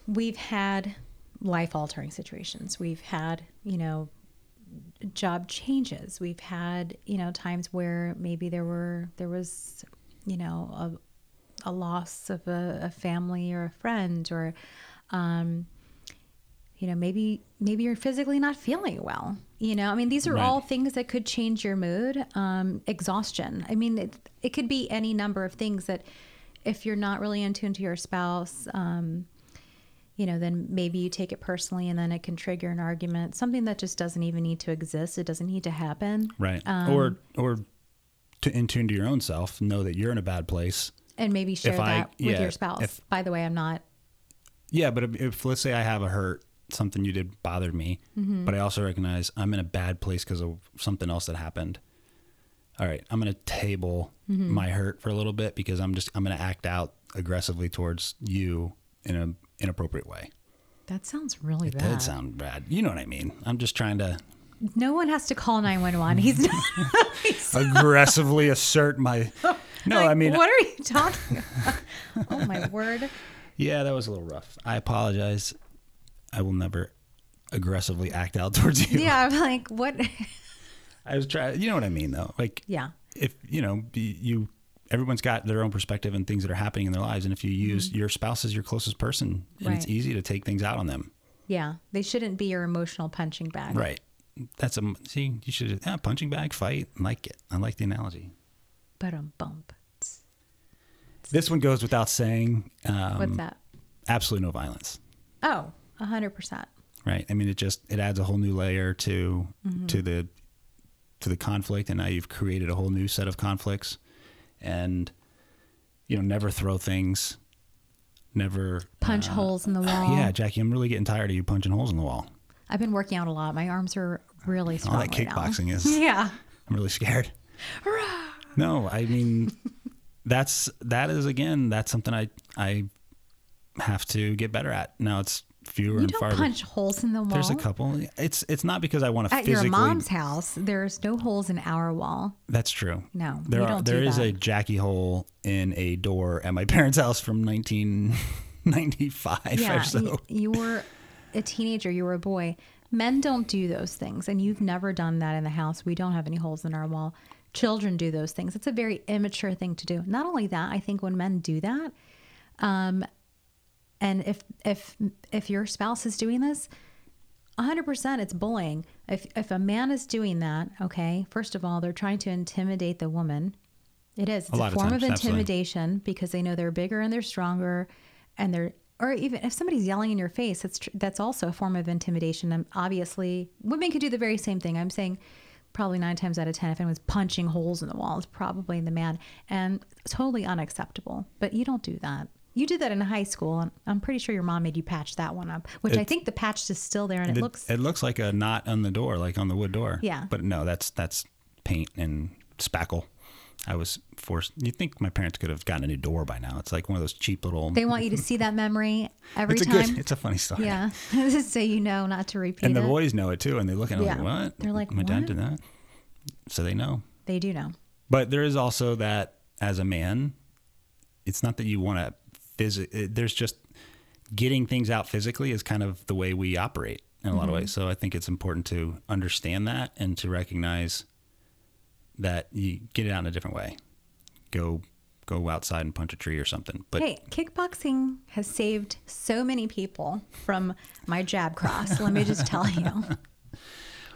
[SPEAKER 1] we've had life altering situations. We've had, you know, job changes. We've had, you know, times where maybe there were there was, you know, a, a loss of a, a family or a friend or um you know, maybe maybe you're physically not feeling well. You know, I mean, these are
[SPEAKER 2] Right.
[SPEAKER 1] all things that could change your mood. Um, exhaustion. I mean, it, it could be any number of things that, if you're not really in tune to your spouse, um, you know, then maybe you take it personally, and then it can trigger an argument. Something that just doesn't even need to exist. It doesn't need to happen.
[SPEAKER 2] Right.
[SPEAKER 1] Um,
[SPEAKER 2] or or to in tune to your own self, know that you're in a bad place.
[SPEAKER 1] And maybe share
[SPEAKER 2] If I-
[SPEAKER 1] that with
[SPEAKER 2] yeah,
[SPEAKER 1] your spouse.
[SPEAKER 2] if-
[SPEAKER 1] By the way, I'm not.
[SPEAKER 2] Yeah, but if, if let's say I have a hurt, something you did bothered me,
[SPEAKER 1] Mm-hmm.
[SPEAKER 2] but I also recognize I'm in a bad place because of something else that happened. All right, I'm gonna table
[SPEAKER 1] Mm-hmm.
[SPEAKER 2] my hurt for a little bit because I'm just I'm gonna act out aggressively towards you in an inappropriate way.
[SPEAKER 1] That sounds really
[SPEAKER 2] It
[SPEAKER 1] bad.
[SPEAKER 2] did sound bad. You know what I mean? I'm just trying to
[SPEAKER 1] no one has to call 911. He's not. he's
[SPEAKER 2] aggressively assert my. No,
[SPEAKER 1] like,
[SPEAKER 2] I mean,
[SPEAKER 1] what are you talking about? oh my word.
[SPEAKER 2] yeah, that was a little rough. I apologize. I will never aggressively act out towards you.
[SPEAKER 1] Yeah, I'm like, what?
[SPEAKER 2] I was trying. You know what I mean, though. Like,
[SPEAKER 1] yeah.
[SPEAKER 2] if you know y- you everyone's got their own perspective and things that are happening in their lives and if you use your spouse as your closest person and it's
[SPEAKER 1] Mm-hmm.
[SPEAKER 2] Easy to take things out on them
[SPEAKER 1] Yeah. They shouldn't be your emotional punching bag.
[SPEAKER 2] right that's a see you should yeah, punching bag fight I like it i like the analogy
[SPEAKER 1] But um bump.
[SPEAKER 2] this one goes without saying um,
[SPEAKER 1] What's that?
[SPEAKER 2] absolutely no violence
[SPEAKER 1] Oh, a hundred percent.
[SPEAKER 2] right i mean it just it adds a whole new layer to
[SPEAKER 1] Mm-hmm.
[SPEAKER 2] to the to the conflict and now you've created a whole new set of conflicts and you know never throw things never
[SPEAKER 1] Punch holes in the wall.
[SPEAKER 2] Yeah, Jackie, I'm really getting tired of you punching holes in the wall.
[SPEAKER 1] I've been working out a lot. My arms are really strong.
[SPEAKER 2] All that
[SPEAKER 1] right now.
[SPEAKER 2] kickboxing is.
[SPEAKER 1] Yeah.
[SPEAKER 2] I'm really scared. no, I mean, that's that is again. That's something I I have to get better at. Now it's fewer
[SPEAKER 1] You
[SPEAKER 2] and
[SPEAKER 1] don't
[SPEAKER 2] farther.
[SPEAKER 1] punch holes in the wall.
[SPEAKER 2] There's a couple. It's it's not because I want to
[SPEAKER 1] At
[SPEAKER 2] physically.
[SPEAKER 1] your mom's house, there's no holes in our wall.
[SPEAKER 2] That's true.
[SPEAKER 1] No,
[SPEAKER 2] There are there is
[SPEAKER 1] that.
[SPEAKER 2] a Jackie hole in a door at my parents' house from 1995
[SPEAKER 1] Yeah,
[SPEAKER 2] or so.
[SPEAKER 1] you were a teenager. You were a boy. Men don't do those things, and you've never done that in the house. We don't have any holes in our wall. Children do those things. It's a very immature thing to do. Not only that, I think when men do that, um, and if if if your spouse is doing this, 100% it's bullying. If if a man is doing that, okay, first of all, they're trying to intimidate the woman. It is. It's a,
[SPEAKER 2] of
[SPEAKER 1] form
[SPEAKER 2] times,
[SPEAKER 1] of
[SPEAKER 2] absolutely.
[SPEAKER 1] intimidation because they know they're bigger and they're stronger and they're or even if somebody's yelling in your face, that's tr- that's also a form of intimidation. And obviously, women could do the very same thing. I'm saying probably nine times out of ten, if anyone's punching holes in the wall, it's probably the man, and totally unacceptable. But you don't do that. You did that in high school, and I'm pretty sure your mom made you patch that one up, which I think the patch is still there, and it,
[SPEAKER 2] It,
[SPEAKER 1] looks
[SPEAKER 2] it looks like a knot on the door, like on the wood door.
[SPEAKER 1] Yeah.
[SPEAKER 2] But no, that's that's paint and spackle. I was forced. You think my parents could have gotten a new door by now? It's like one of those cheap little.
[SPEAKER 1] they want you to see that memory every
[SPEAKER 2] it's a
[SPEAKER 1] time.
[SPEAKER 2] good. It's a funny story.
[SPEAKER 1] yeah, so you know not to repeat it.
[SPEAKER 2] And the
[SPEAKER 1] it.
[SPEAKER 2] boys know it too, and they look at it
[SPEAKER 1] Yeah.
[SPEAKER 2] like, "What?"
[SPEAKER 1] They're like,
[SPEAKER 2] "My dad did that," so they know.
[SPEAKER 1] they do know.
[SPEAKER 2] But there is also that as a man, it's not that you want to physically. There's just getting things out physically is kind of the way we operate in a lot of
[SPEAKER 1] Mm-hmm.
[SPEAKER 2] ways. So I think it's important to understand that and to recognize that you get it out in a different way. Go go outside and punch a tree or something. But
[SPEAKER 1] Hey, kickboxing has saved so many people from my jab cross. let me just tell you.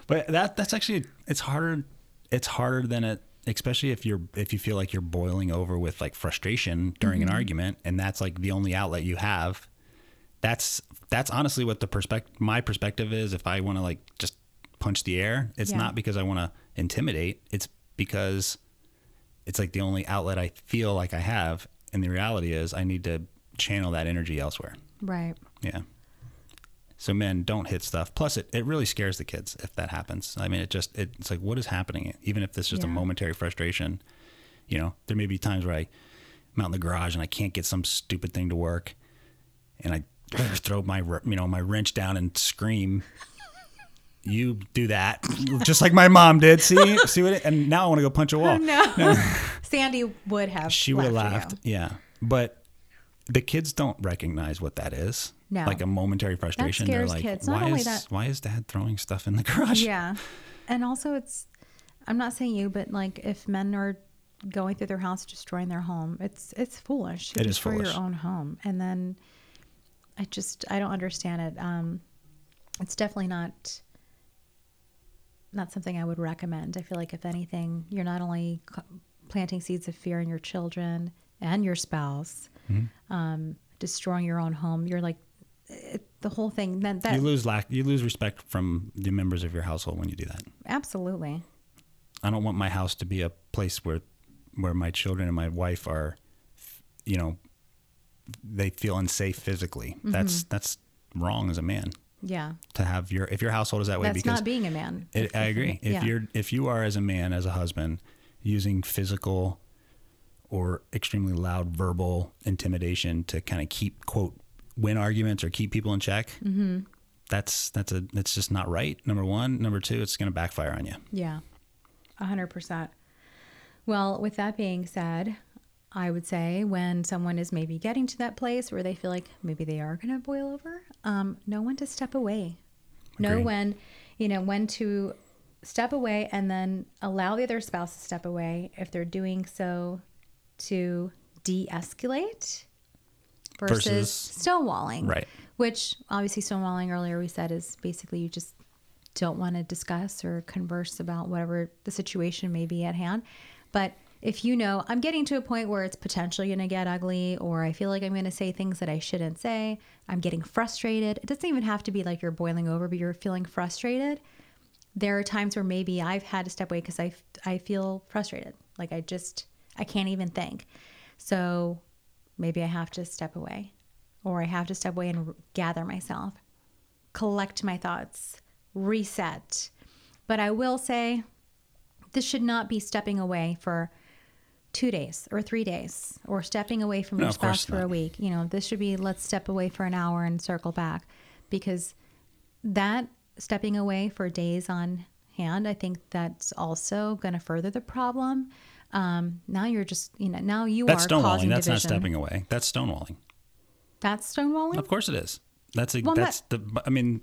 [SPEAKER 2] But that that's actually it's harder. It's harder than it, especially if you're if you feel like you're boiling over with like frustration during
[SPEAKER 1] Mm-hmm.
[SPEAKER 2] an argument, and that's like the only outlet you have. That's that's honestly what the perspective my perspective is. If I want to like just punch the air, it's
[SPEAKER 1] Yeah.
[SPEAKER 2] not because I want to intimidate. It's because it's like the only outlet I feel like I have, and the reality is I need to channel that energy elsewhere.
[SPEAKER 1] Right.
[SPEAKER 2] Yeah. So men don't hit stuff. Plus, it, it really scares the kids if that happens. I mean, it just it, it's like what is happening? Even if this is just a momentary frustration, you know, there may be times where I I'm out in the garage and I can't get some stupid thing to work, and I throw my you know my wrench down and scream. You do that just like my mom did. See, see what? It, and now I want to go punch a wall.
[SPEAKER 1] No. Sandy would have.
[SPEAKER 2] She would have
[SPEAKER 1] laughed. you.
[SPEAKER 2] Yeah. But the kids don't recognize what that is.
[SPEAKER 1] No.
[SPEAKER 2] Like a momentary frustration. They're like,
[SPEAKER 1] kids. Not
[SPEAKER 2] why
[SPEAKER 1] only
[SPEAKER 2] is
[SPEAKER 1] that-
[SPEAKER 2] why is dad throwing stuff in the garage?
[SPEAKER 1] Yeah. And also, it's, I'm not saying you, but like if men are going through their house, destroying their home, it's it's foolish.
[SPEAKER 2] It is foolish.
[SPEAKER 1] your own home. And then I just, I don't understand it. Um, it's definitely not. Not something I would recommend. I feel like, if anything, you're not only planting seeds of fear in your children and your spouse,
[SPEAKER 2] Mm-hmm.
[SPEAKER 1] um, destroying your own home. You're like, it, the whole thing. That, that
[SPEAKER 2] You lose lack you lose respect from the members of your household when you do that.
[SPEAKER 1] absolutely.
[SPEAKER 2] I don't want my house to be a place where where my children and my wife are you know they feel unsafe physically.
[SPEAKER 1] Mm-hmm.
[SPEAKER 2] That's that's wrong as a man
[SPEAKER 1] Yeah.
[SPEAKER 2] to have your if your household is that way
[SPEAKER 1] That's
[SPEAKER 2] because
[SPEAKER 1] not being a man.
[SPEAKER 2] It, I agree. If
[SPEAKER 1] yeah.
[SPEAKER 2] you're if you are as a man as a husband using physical or extremely loud verbal intimidation to kind of keep quote win arguments or keep people in check, mm-hmm. that's that's a that's just not right. Number one, number two, it's going to backfire on you.
[SPEAKER 1] Yeah, a hundred percent. Well, with that being said, I would say when someone is maybe getting to that place where they feel like maybe they are going to boil over, um, know when to step away. Know when, you know, when to step away and then allow the other spouse to step away if they're doing so to de-escalate versus,
[SPEAKER 2] Versus-
[SPEAKER 1] stonewalling.
[SPEAKER 2] Right.
[SPEAKER 1] Which obviously stonewalling earlier we said is basically you just don't want to discuss or converse about whatever the situation may be at hand. But if you know I'm getting to a point where it's potentially going to get ugly, or I feel like I'm going to say things that I shouldn't say, I'm getting frustrated. It doesn't even have to be like you're boiling over, but you're feeling frustrated. There are times where maybe I've had to step away because I, I feel frustrated. Like I just, I can't even think. So maybe I have to step away, or I have to step away and gather myself, collect my thoughts, reset. But I will say this should not be stepping away for two days or three days or stepping away from
[SPEAKER 2] No,
[SPEAKER 1] your spouse for a week. You know, this should be let's step away for an hour and circle back because that stepping away for days on hand, I think that's also going to further the problem. Um, now you're just, you know, now you
[SPEAKER 2] That's
[SPEAKER 1] are
[SPEAKER 2] stonewalling. That's not stepping away. That's stonewalling.
[SPEAKER 1] That's stonewalling.
[SPEAKER 2] Of course it is. That's a,
[SPEAKER 1] Well,
[SPEAKER 2] that's the. I mean,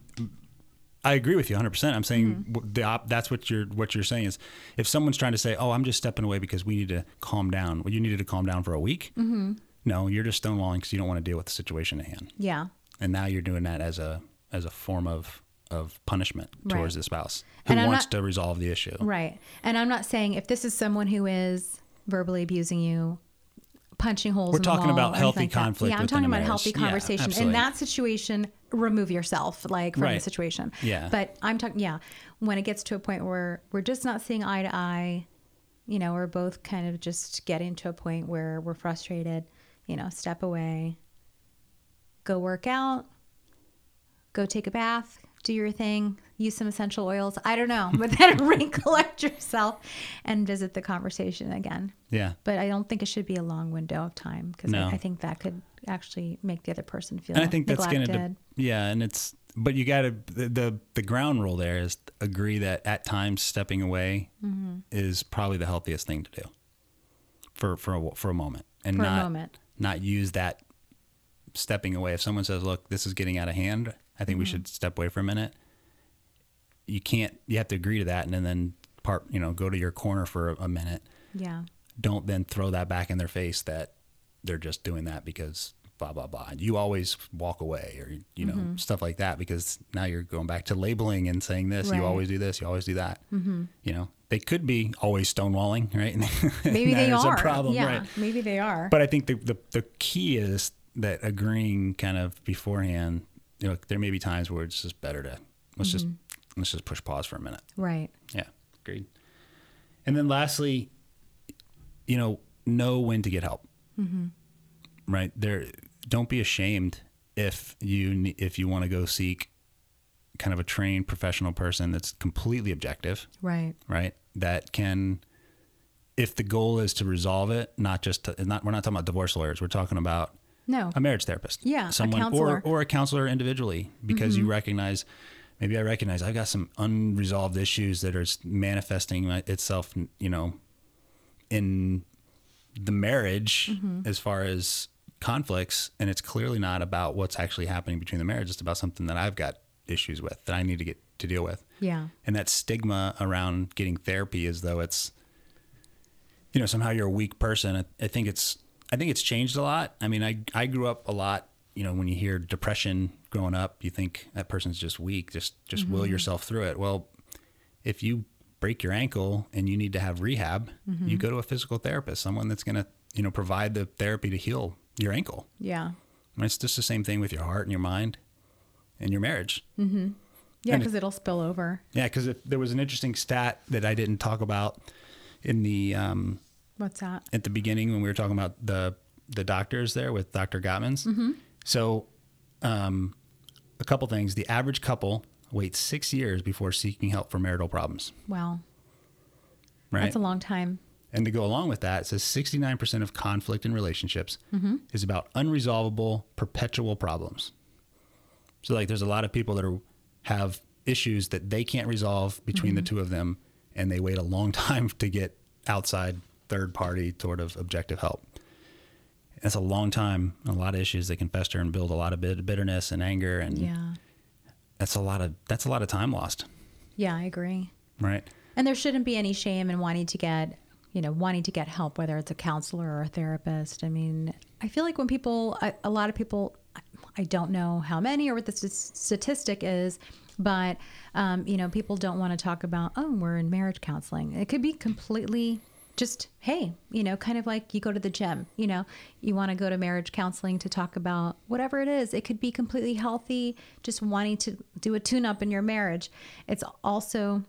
[SPEAKER 2] I agree with you 100. percent I'm saying
[SPEAKER 1] Mm-hmm.
[SPEAKER 2] the op, that's what you're what you're saying is if someone's trying to say, "Oh, I'm just stepping away because we need to calm down." Well, you needed to calm down for a week. Mm-hmm. No, you're just stonewalling because you don't want to deal with the situation at hand,
[SPEAKER 1] Yeah.
[SPEAKER 2] and now you're doing that as a as a form of of punishment towards the spouse who wants
[SPEAKER 1] not-
[SPEAKER 2] to resolve the issue.
[SPEAKER 1] Right. And I'm not saying if this is someone who is verbally abusing you, punching holes
[SPEAKER 2] We're
[SPEAKER 1] in the
[SPEAKER 2] talking
[SPEAKER 1] wall
[SPEAKER 2] about healthy
[SPEAKER 1] like that.
[SPEAKER 2] conflict
[SPEAKER 1] Yeah, I'm talking about
[SPEAKER 2] marriage.
[SPEAKER 1] healthy
[SPEAKER 2] Yeah,
[SPEAKER 1] conversation. In that situation, remove yourself like from the situation.
[SPEAKER 2] Yeah.
[SPEAKER 1] But I'm talking yeah, when it gets to a point where we're just not seeing eye to eye, you know, we're both kind of just getting to a point where we're frustrated, you know, step away, go work out, go take a bath, do your thing, use some essential oils. I don't know, but then recollect yourself and visit the conversation again.
[SPEAKER 2] Yeah.
[SPEAKER 1] But I don't think it should be a long window of time because
[SPEAKER 2] No.
[SPEAKER 1] I, I think that could actually make the other person feel
[SPEAKER 2] and I think that's
[SPEAKER 1] neglected.
[SPEAKER 2] to yeah, and it's but you got to the, the the ground rule there is agree that at times stepping away
[SPEAKER 1] Mm-hmm.
[SPEAKER 2] is probably the healthiest thing to do for for a, for a moment and
[SPEAKER 1] For a
[SPEAKER 2] not
[SPEAKER 1] moment.
[SPEAKER 2] not use that stepping away. If someone says, "Look, this is getting out of hand," I think we
[SPEAKER 1] Mm-hmm.
[SPEAKER 2] should step away for a minute. You can't. You have to agree to that, and then part. You know, go to your corner for a, a minute.
[SPEAKER 1] Yeah.
[SPEAKER 2] Don't then throw that back in their face that they're just doing that because blah blah blah. You always walk away, or you know
[SPEAKER 1] Mm-hmm.
[SPEAKER 2] stuff like that because now you're going back to labeling and saying this.
[SPEAKER 1] Right.
[SPEAKER 2] You always do this. You always do that. Mm-hmm. You know, they could be always stonewalling, right?
[SPEAKER 1] Maybe they are.
[SPEAKER 2] a problem,
[SPEAKER 1] yeah.
[SPEAKER 2] right?
[SPEAKER 1] Maybe they are.
[SPEAKER 2] But I think the, the the key is that agreeing kind of beforehand. You know, there may be times where it's just better to let's just
[SPEAKER 1] Mm-hmm.
[SPEAKER 2] Let's just push pause for a minute.
[SPEAKER 1] right.
[SPEAKER 2] Yeah, agreed. And then lastly, you know, know when to get help. Right there, don't be ashamed if you if you want to go seek kind of a trained professional person that's completely objective,
[SPEAKER 1] Right.
[SPEAKER 2] right? That can, if the goal is to resolve it, not just to, not we're not talking about divorce lawyers. We're talking about
[SPEAKER 1] No.
[SPEAKER 2] a marriage therapist.
[SPEAKER 1] Yeah,
[SPEAKER 2] someone.
[SPEAKER 1] Mm-hmm.
[SPEAKER 2] or or a counselor individually because you recognize maybe I recognize I've got some unresolved issues that are manifesting itself, you know, in the marriage
[SPEAKER 1] Mm-hmm.
[SPEAKER 2] as far as conflicts and it's clearly not about what's actually happening between the marriage it's about something that I've got issues with that I need to get to deal with
[SPEAKER 1] yeah.
[SPEAKER 2] and that stigma around getting therapy as though it's you know somehow you're a weak person I, I think it's i think it's changed a lot i mean i i grew up a lot you know when you hear depression growing up you think that person's just weak just just will mm-hmm. yourself through it well if you break your ankle and you need to have rehab you mm-hmm. go to a physical therapist someone that's going to you know provide the therapy to heal your ankle
[SPEAKER 1] Yeah.
[SPEAKER 2] and it's just the same thing with your heart and your mind and your marriage mm-hmm.
[SPEAKER 1] Yeah,
[SPEAKER 2] And it-
[SPEAKER 1] because it'll spill over.
[SPEAKER 2] yeah, because there was an interesting stat that I didn't talk about in the um,
[SPEAKER 1] What's that?
[SPEAKER 2] at the beginning when we were talking about the the doctors there with Dr. Gottman's. So, um, a couple things: the average couple waits six years before seeking help for marital problems.
[SPEAKER 1] Wow.
[SPEAKER 2] Right,
[SPEAKER 1] That's a long time.
[SPEAKER 2] and to go along with that, it says sixty nine percent of conflict in relationships is about unresolvable, perpetual problems. So, like, there's a lot of people that are have issues that they can't resolve between the two of them, and they wait a long time to get outside third party sort of objective help. That's a long time, a lot of issues that can fester and build a lot of bitterness and anger, and
[SPEAKER 1] Yeah.
[SPEAKER 2] that's a lot of that's a lot of time lost,
[SPEAKER 1] Yeah, I agree.
[SPEAKER 2] right?
[SPEAKER 1] And there shouldn't be any shame in wanting to get, you know, wanting to get help, whether it's a counselor or a therapist. I mean, I feel like when people, a, a lot of people, I- I don't know how many or what the st- statistic is, but, um, you know, people don't want to talk about, oh, we're in marriage counseling. It could be completely just, hey, you know, kind of like you go to the gym, you know, you want to go to marriage counseling to talk about whatever it is. It could be completely healthy, just wanting to do a tune up in your marriage. It's also,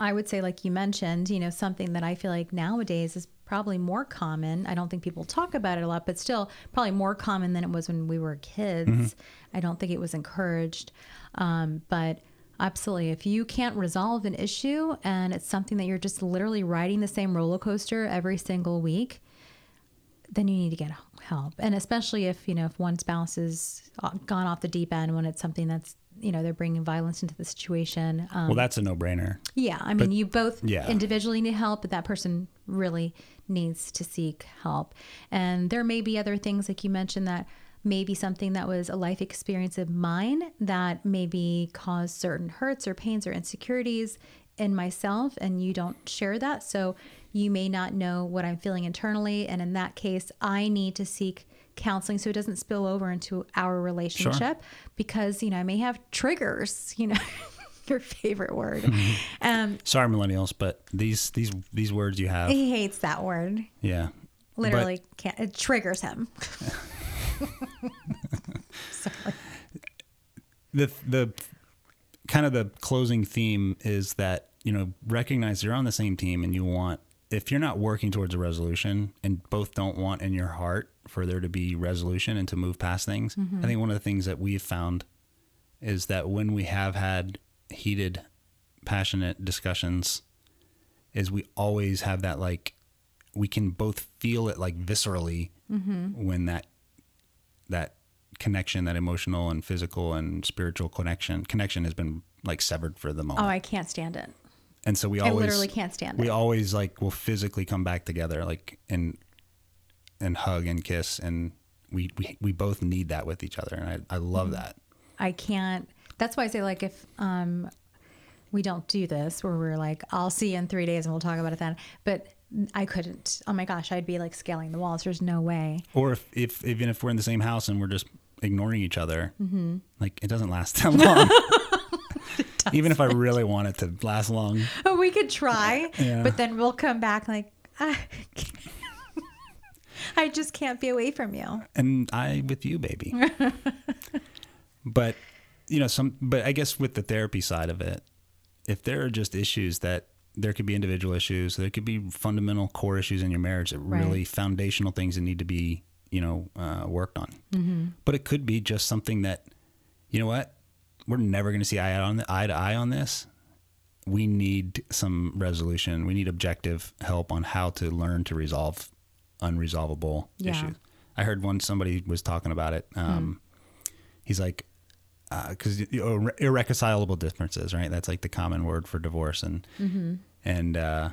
[SPEAKER 1] I would say, like you mentioned, you know, something that I feel like nowadays is probably more common. I don't think people talk about it a lot, but still probably more common than it was when we were kids. I don't think it was encouraged. Um, but absolutely, if you can't resolve an issue and it's something that you're just literally riding the same roller coaster every single week, then you need to get help. And especially if, you know, if one spouse is gone off the deep end when it's something that's, you know, they're bringing violence into the situation. Um,
[SPEAKER 2] Well, that's a no brainer.
[SPEAKER 1] yeah, I mean, you both
[SPEAKER 2] yeah.
[SPEAKER 1] individually need help, but that person really needs to seek help. And there may be other things, like you mentioned, that maybe something that was a life experience of mine that maybe caused certain hurts or pains or insecurities in myself, and you don't share that. So you may not know what I'm feeling internally. And in that case, I need to seek counseling so it doesn't spill over into our relationship because, you know, I may have triggers, you know. Your favorite word. Um,
[SPEAKER 2] Sorry, millennials, but these these these words you have,
[SPEAKER 1] he hates that word.
[SPEAKER 2] yeah, But-
[SPEAKER 1] Literally, can't. It triggers him. Sorry.
[SPEAKER 2] the the kind of the closing theme is that you know recognize you're on the same team and you want if you're not working towards a resolution and both don't want in your heart for there to be resolution and to move past things i think one of the things that we've found is that when we have had heated passionate discussions is we always have that like we can both feel it like viscerally mm-hmm. when that that connection, that emotional and physical and spiritual connection connection has been like severed for the moment.
[SPEAKER 1] Oh, I can't stand it.
[SPEAKER 2] and so we
[SPEAKER 1] I
[SPEAKER 2] always
[SPEAKER 1] literally can't stand
[SPEAKER 2] we
[SPEAKER 1] it.
[SPEAKER 2] always like will physically come back together like and and hug and kiss and we we, we both need that with each other and I, I love
[SPEAKER 1] Mm-hmm.
[SPEAKER 2] that.
[SPEAKER 1] I can't. That's why I say, like, if um, we don't do this, where we're like, I'll see you in three days and we'll talk about it then. But I couldn't. Oh my gosh, I'd be like scaling the walls. There's no way.
[SPEAKER 2] Or if, if even if we're in the same house and we're just ignoring each other,
[SPEAKER 1] Mm-hmm.
[SPEAKER 2] like it doesn't last that long. even if I really want it to last long.
[SPEAKER 1] Oh, we could try,
[SPEAKER 2] Yeah.
[SPEAKER 1] but then we'll come back like, ah, I just can't be away from you.
[SPEAKER 2] and I with you, baby. but you know, some. But I guess with the therapy side of it, if there are just issues that there could be individual issues, there could be fundamental core issues in your marriage that really foundational things that need to be you know uh, worked on. But it could be just something that you know what we're never going to see eye on the, eye to eye on this. We need some resolution. We need objective help on how to learn to resolve unresolvable
[SPEAKER 1] Yeah.
[SPEAKER 2] issues. I heard one somebody was talking about it. Um, He's like, because irreconcilable differences, right? That's like the common word for divorce, and and uh,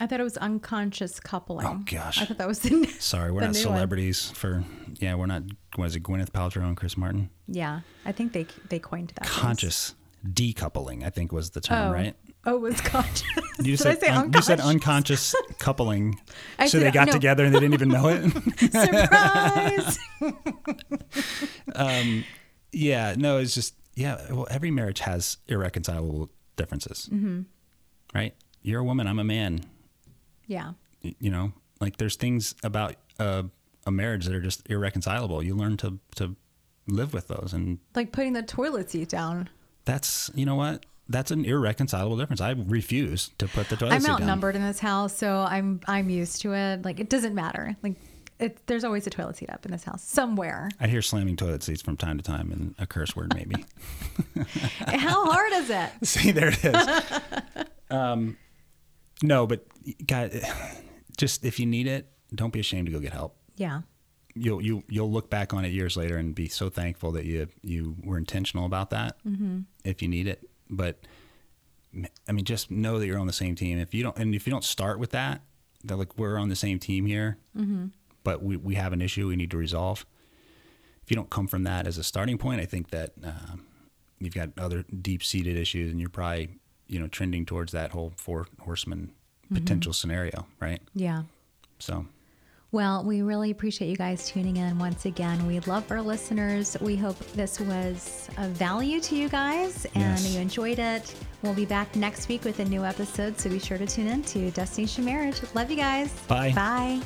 [SPEAKER 1] I thought it was unconscious coupling.
[SPEAKER 2] Oh, gosh.
[SPEAKER 1] I thought that was the
[SPEAKER 2] sorry, we're
[SPEAKER 1] The
[SPEAKER 2] not
[SPEAKER 1] new one.
[SPEAKER 2] celebrities for yeah, we're not. Was it Gwyneth Paltrow and Chris Martin?
[SPEAKER 1] Yeah, I think they they coined that. phrase.
[SPEAKER 2] Conscious decoupling, I think was the term,
[SPEAKER 1] Oh,
[SPEAKER 2] right?
[SPEAKER 1] oh, it was conscious.
[SPEAKER 2] You
[SPEAKER 1] Did
[SPEAKER 2] said
[SPEAKER 1] I say
[SPEAKER 2] un- you said
[SPEAKER 1] unconscious?
[SPEAKER 2] coupling.
[SPEAKER 1] I
[SPEAKER 2] so
[SPEAKER 1] said-
[SPEAKER 2] they got
[SPEAKER 1] no.
[SPEAKER 2] together and they didn't even know it.
[SPEAKER 1] Surprise!
[SPEAKER 2] yeah, no, it's just yeah. Well, every marriage has irreconcilable differences, mm-hmm. Right? You're a woman, I'm a man.
[SPEAKER 1] yeah,
[SPEAKER 2] You know, like there's things about a, a marriage that are just irreconcilable. You learn to to live with those, and
[SPEAKER 1] like putting the toilet seat down.
[SPEAKER 2] that's you know what. That's an irreconcilable difference. I refuse to put the toilet
[SPEAKER 1] I'm
[SPEAKER 2] seat down.
[SPEAKER 1] I'm outnumbered in this house, so I'm I'm used to it. Like it doesn't matter. Like it, there's always a toilet seat up in this house somewhere.
[SPEAKER 2] I hear slamming toilet seats from time to time and a curse word maybe.
[SPEAKER 1] How hard is it?
[SPEAKER 2] See, there it is. um, no, but God, just if you need it, don't be ashamed to go get help.
[SPEAKER 1] Yeah,
[SPEAKER 2] You'll you you'll look back on it years later and be so thankful that you you were intentional about that. Mm-hmm. If you need it, but I mean, just know that you're on the same team. If you don't, and if you don't start with that, that like we're on the same team here, mm-hmm. but we we have an issue we need to resolve. If you don't come from that as a starting point, I think that um, you've got other deep seated issues, and you're probably you know trending towards that whole four horseman mm-hmm. potential scenario, right?
[SPEAKER 1] yeah.
[SPEAKER 2] So
[SPEAKER 1] Well, we really appreciate you guys tuning in once again. We love our listeners. We hope this was of value to you guys and
[SPEAKER 2] Yes.
[SPEAKER 1] you enjoyed it. We'll be back next week with a new episode, so be sure to tune in to Destination Marriage. Love you guys.
[SPEAKER 2] Bye.
[SPEAKER 1] Bye.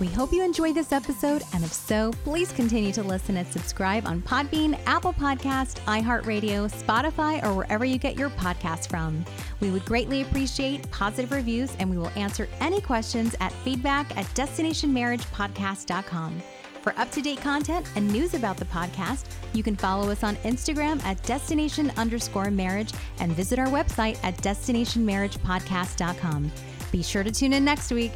[SPEAKER 1] We hope you enjoyed this episode, and if so, please continue to listen and subscribe on Podbean, Apple Podcast, iHeartRadio, Spotify, or wherever you get your podcasts from. We would greatly appreciate positive reviews, and we will answer any questions at feedback at destinationmarriagepodcast.com. For up to date content and news about the podcast, you can follow us on Instagram at destination underscore marriage and visit our website at destinationmarriagepodcast.com. Be sure to tune in next week.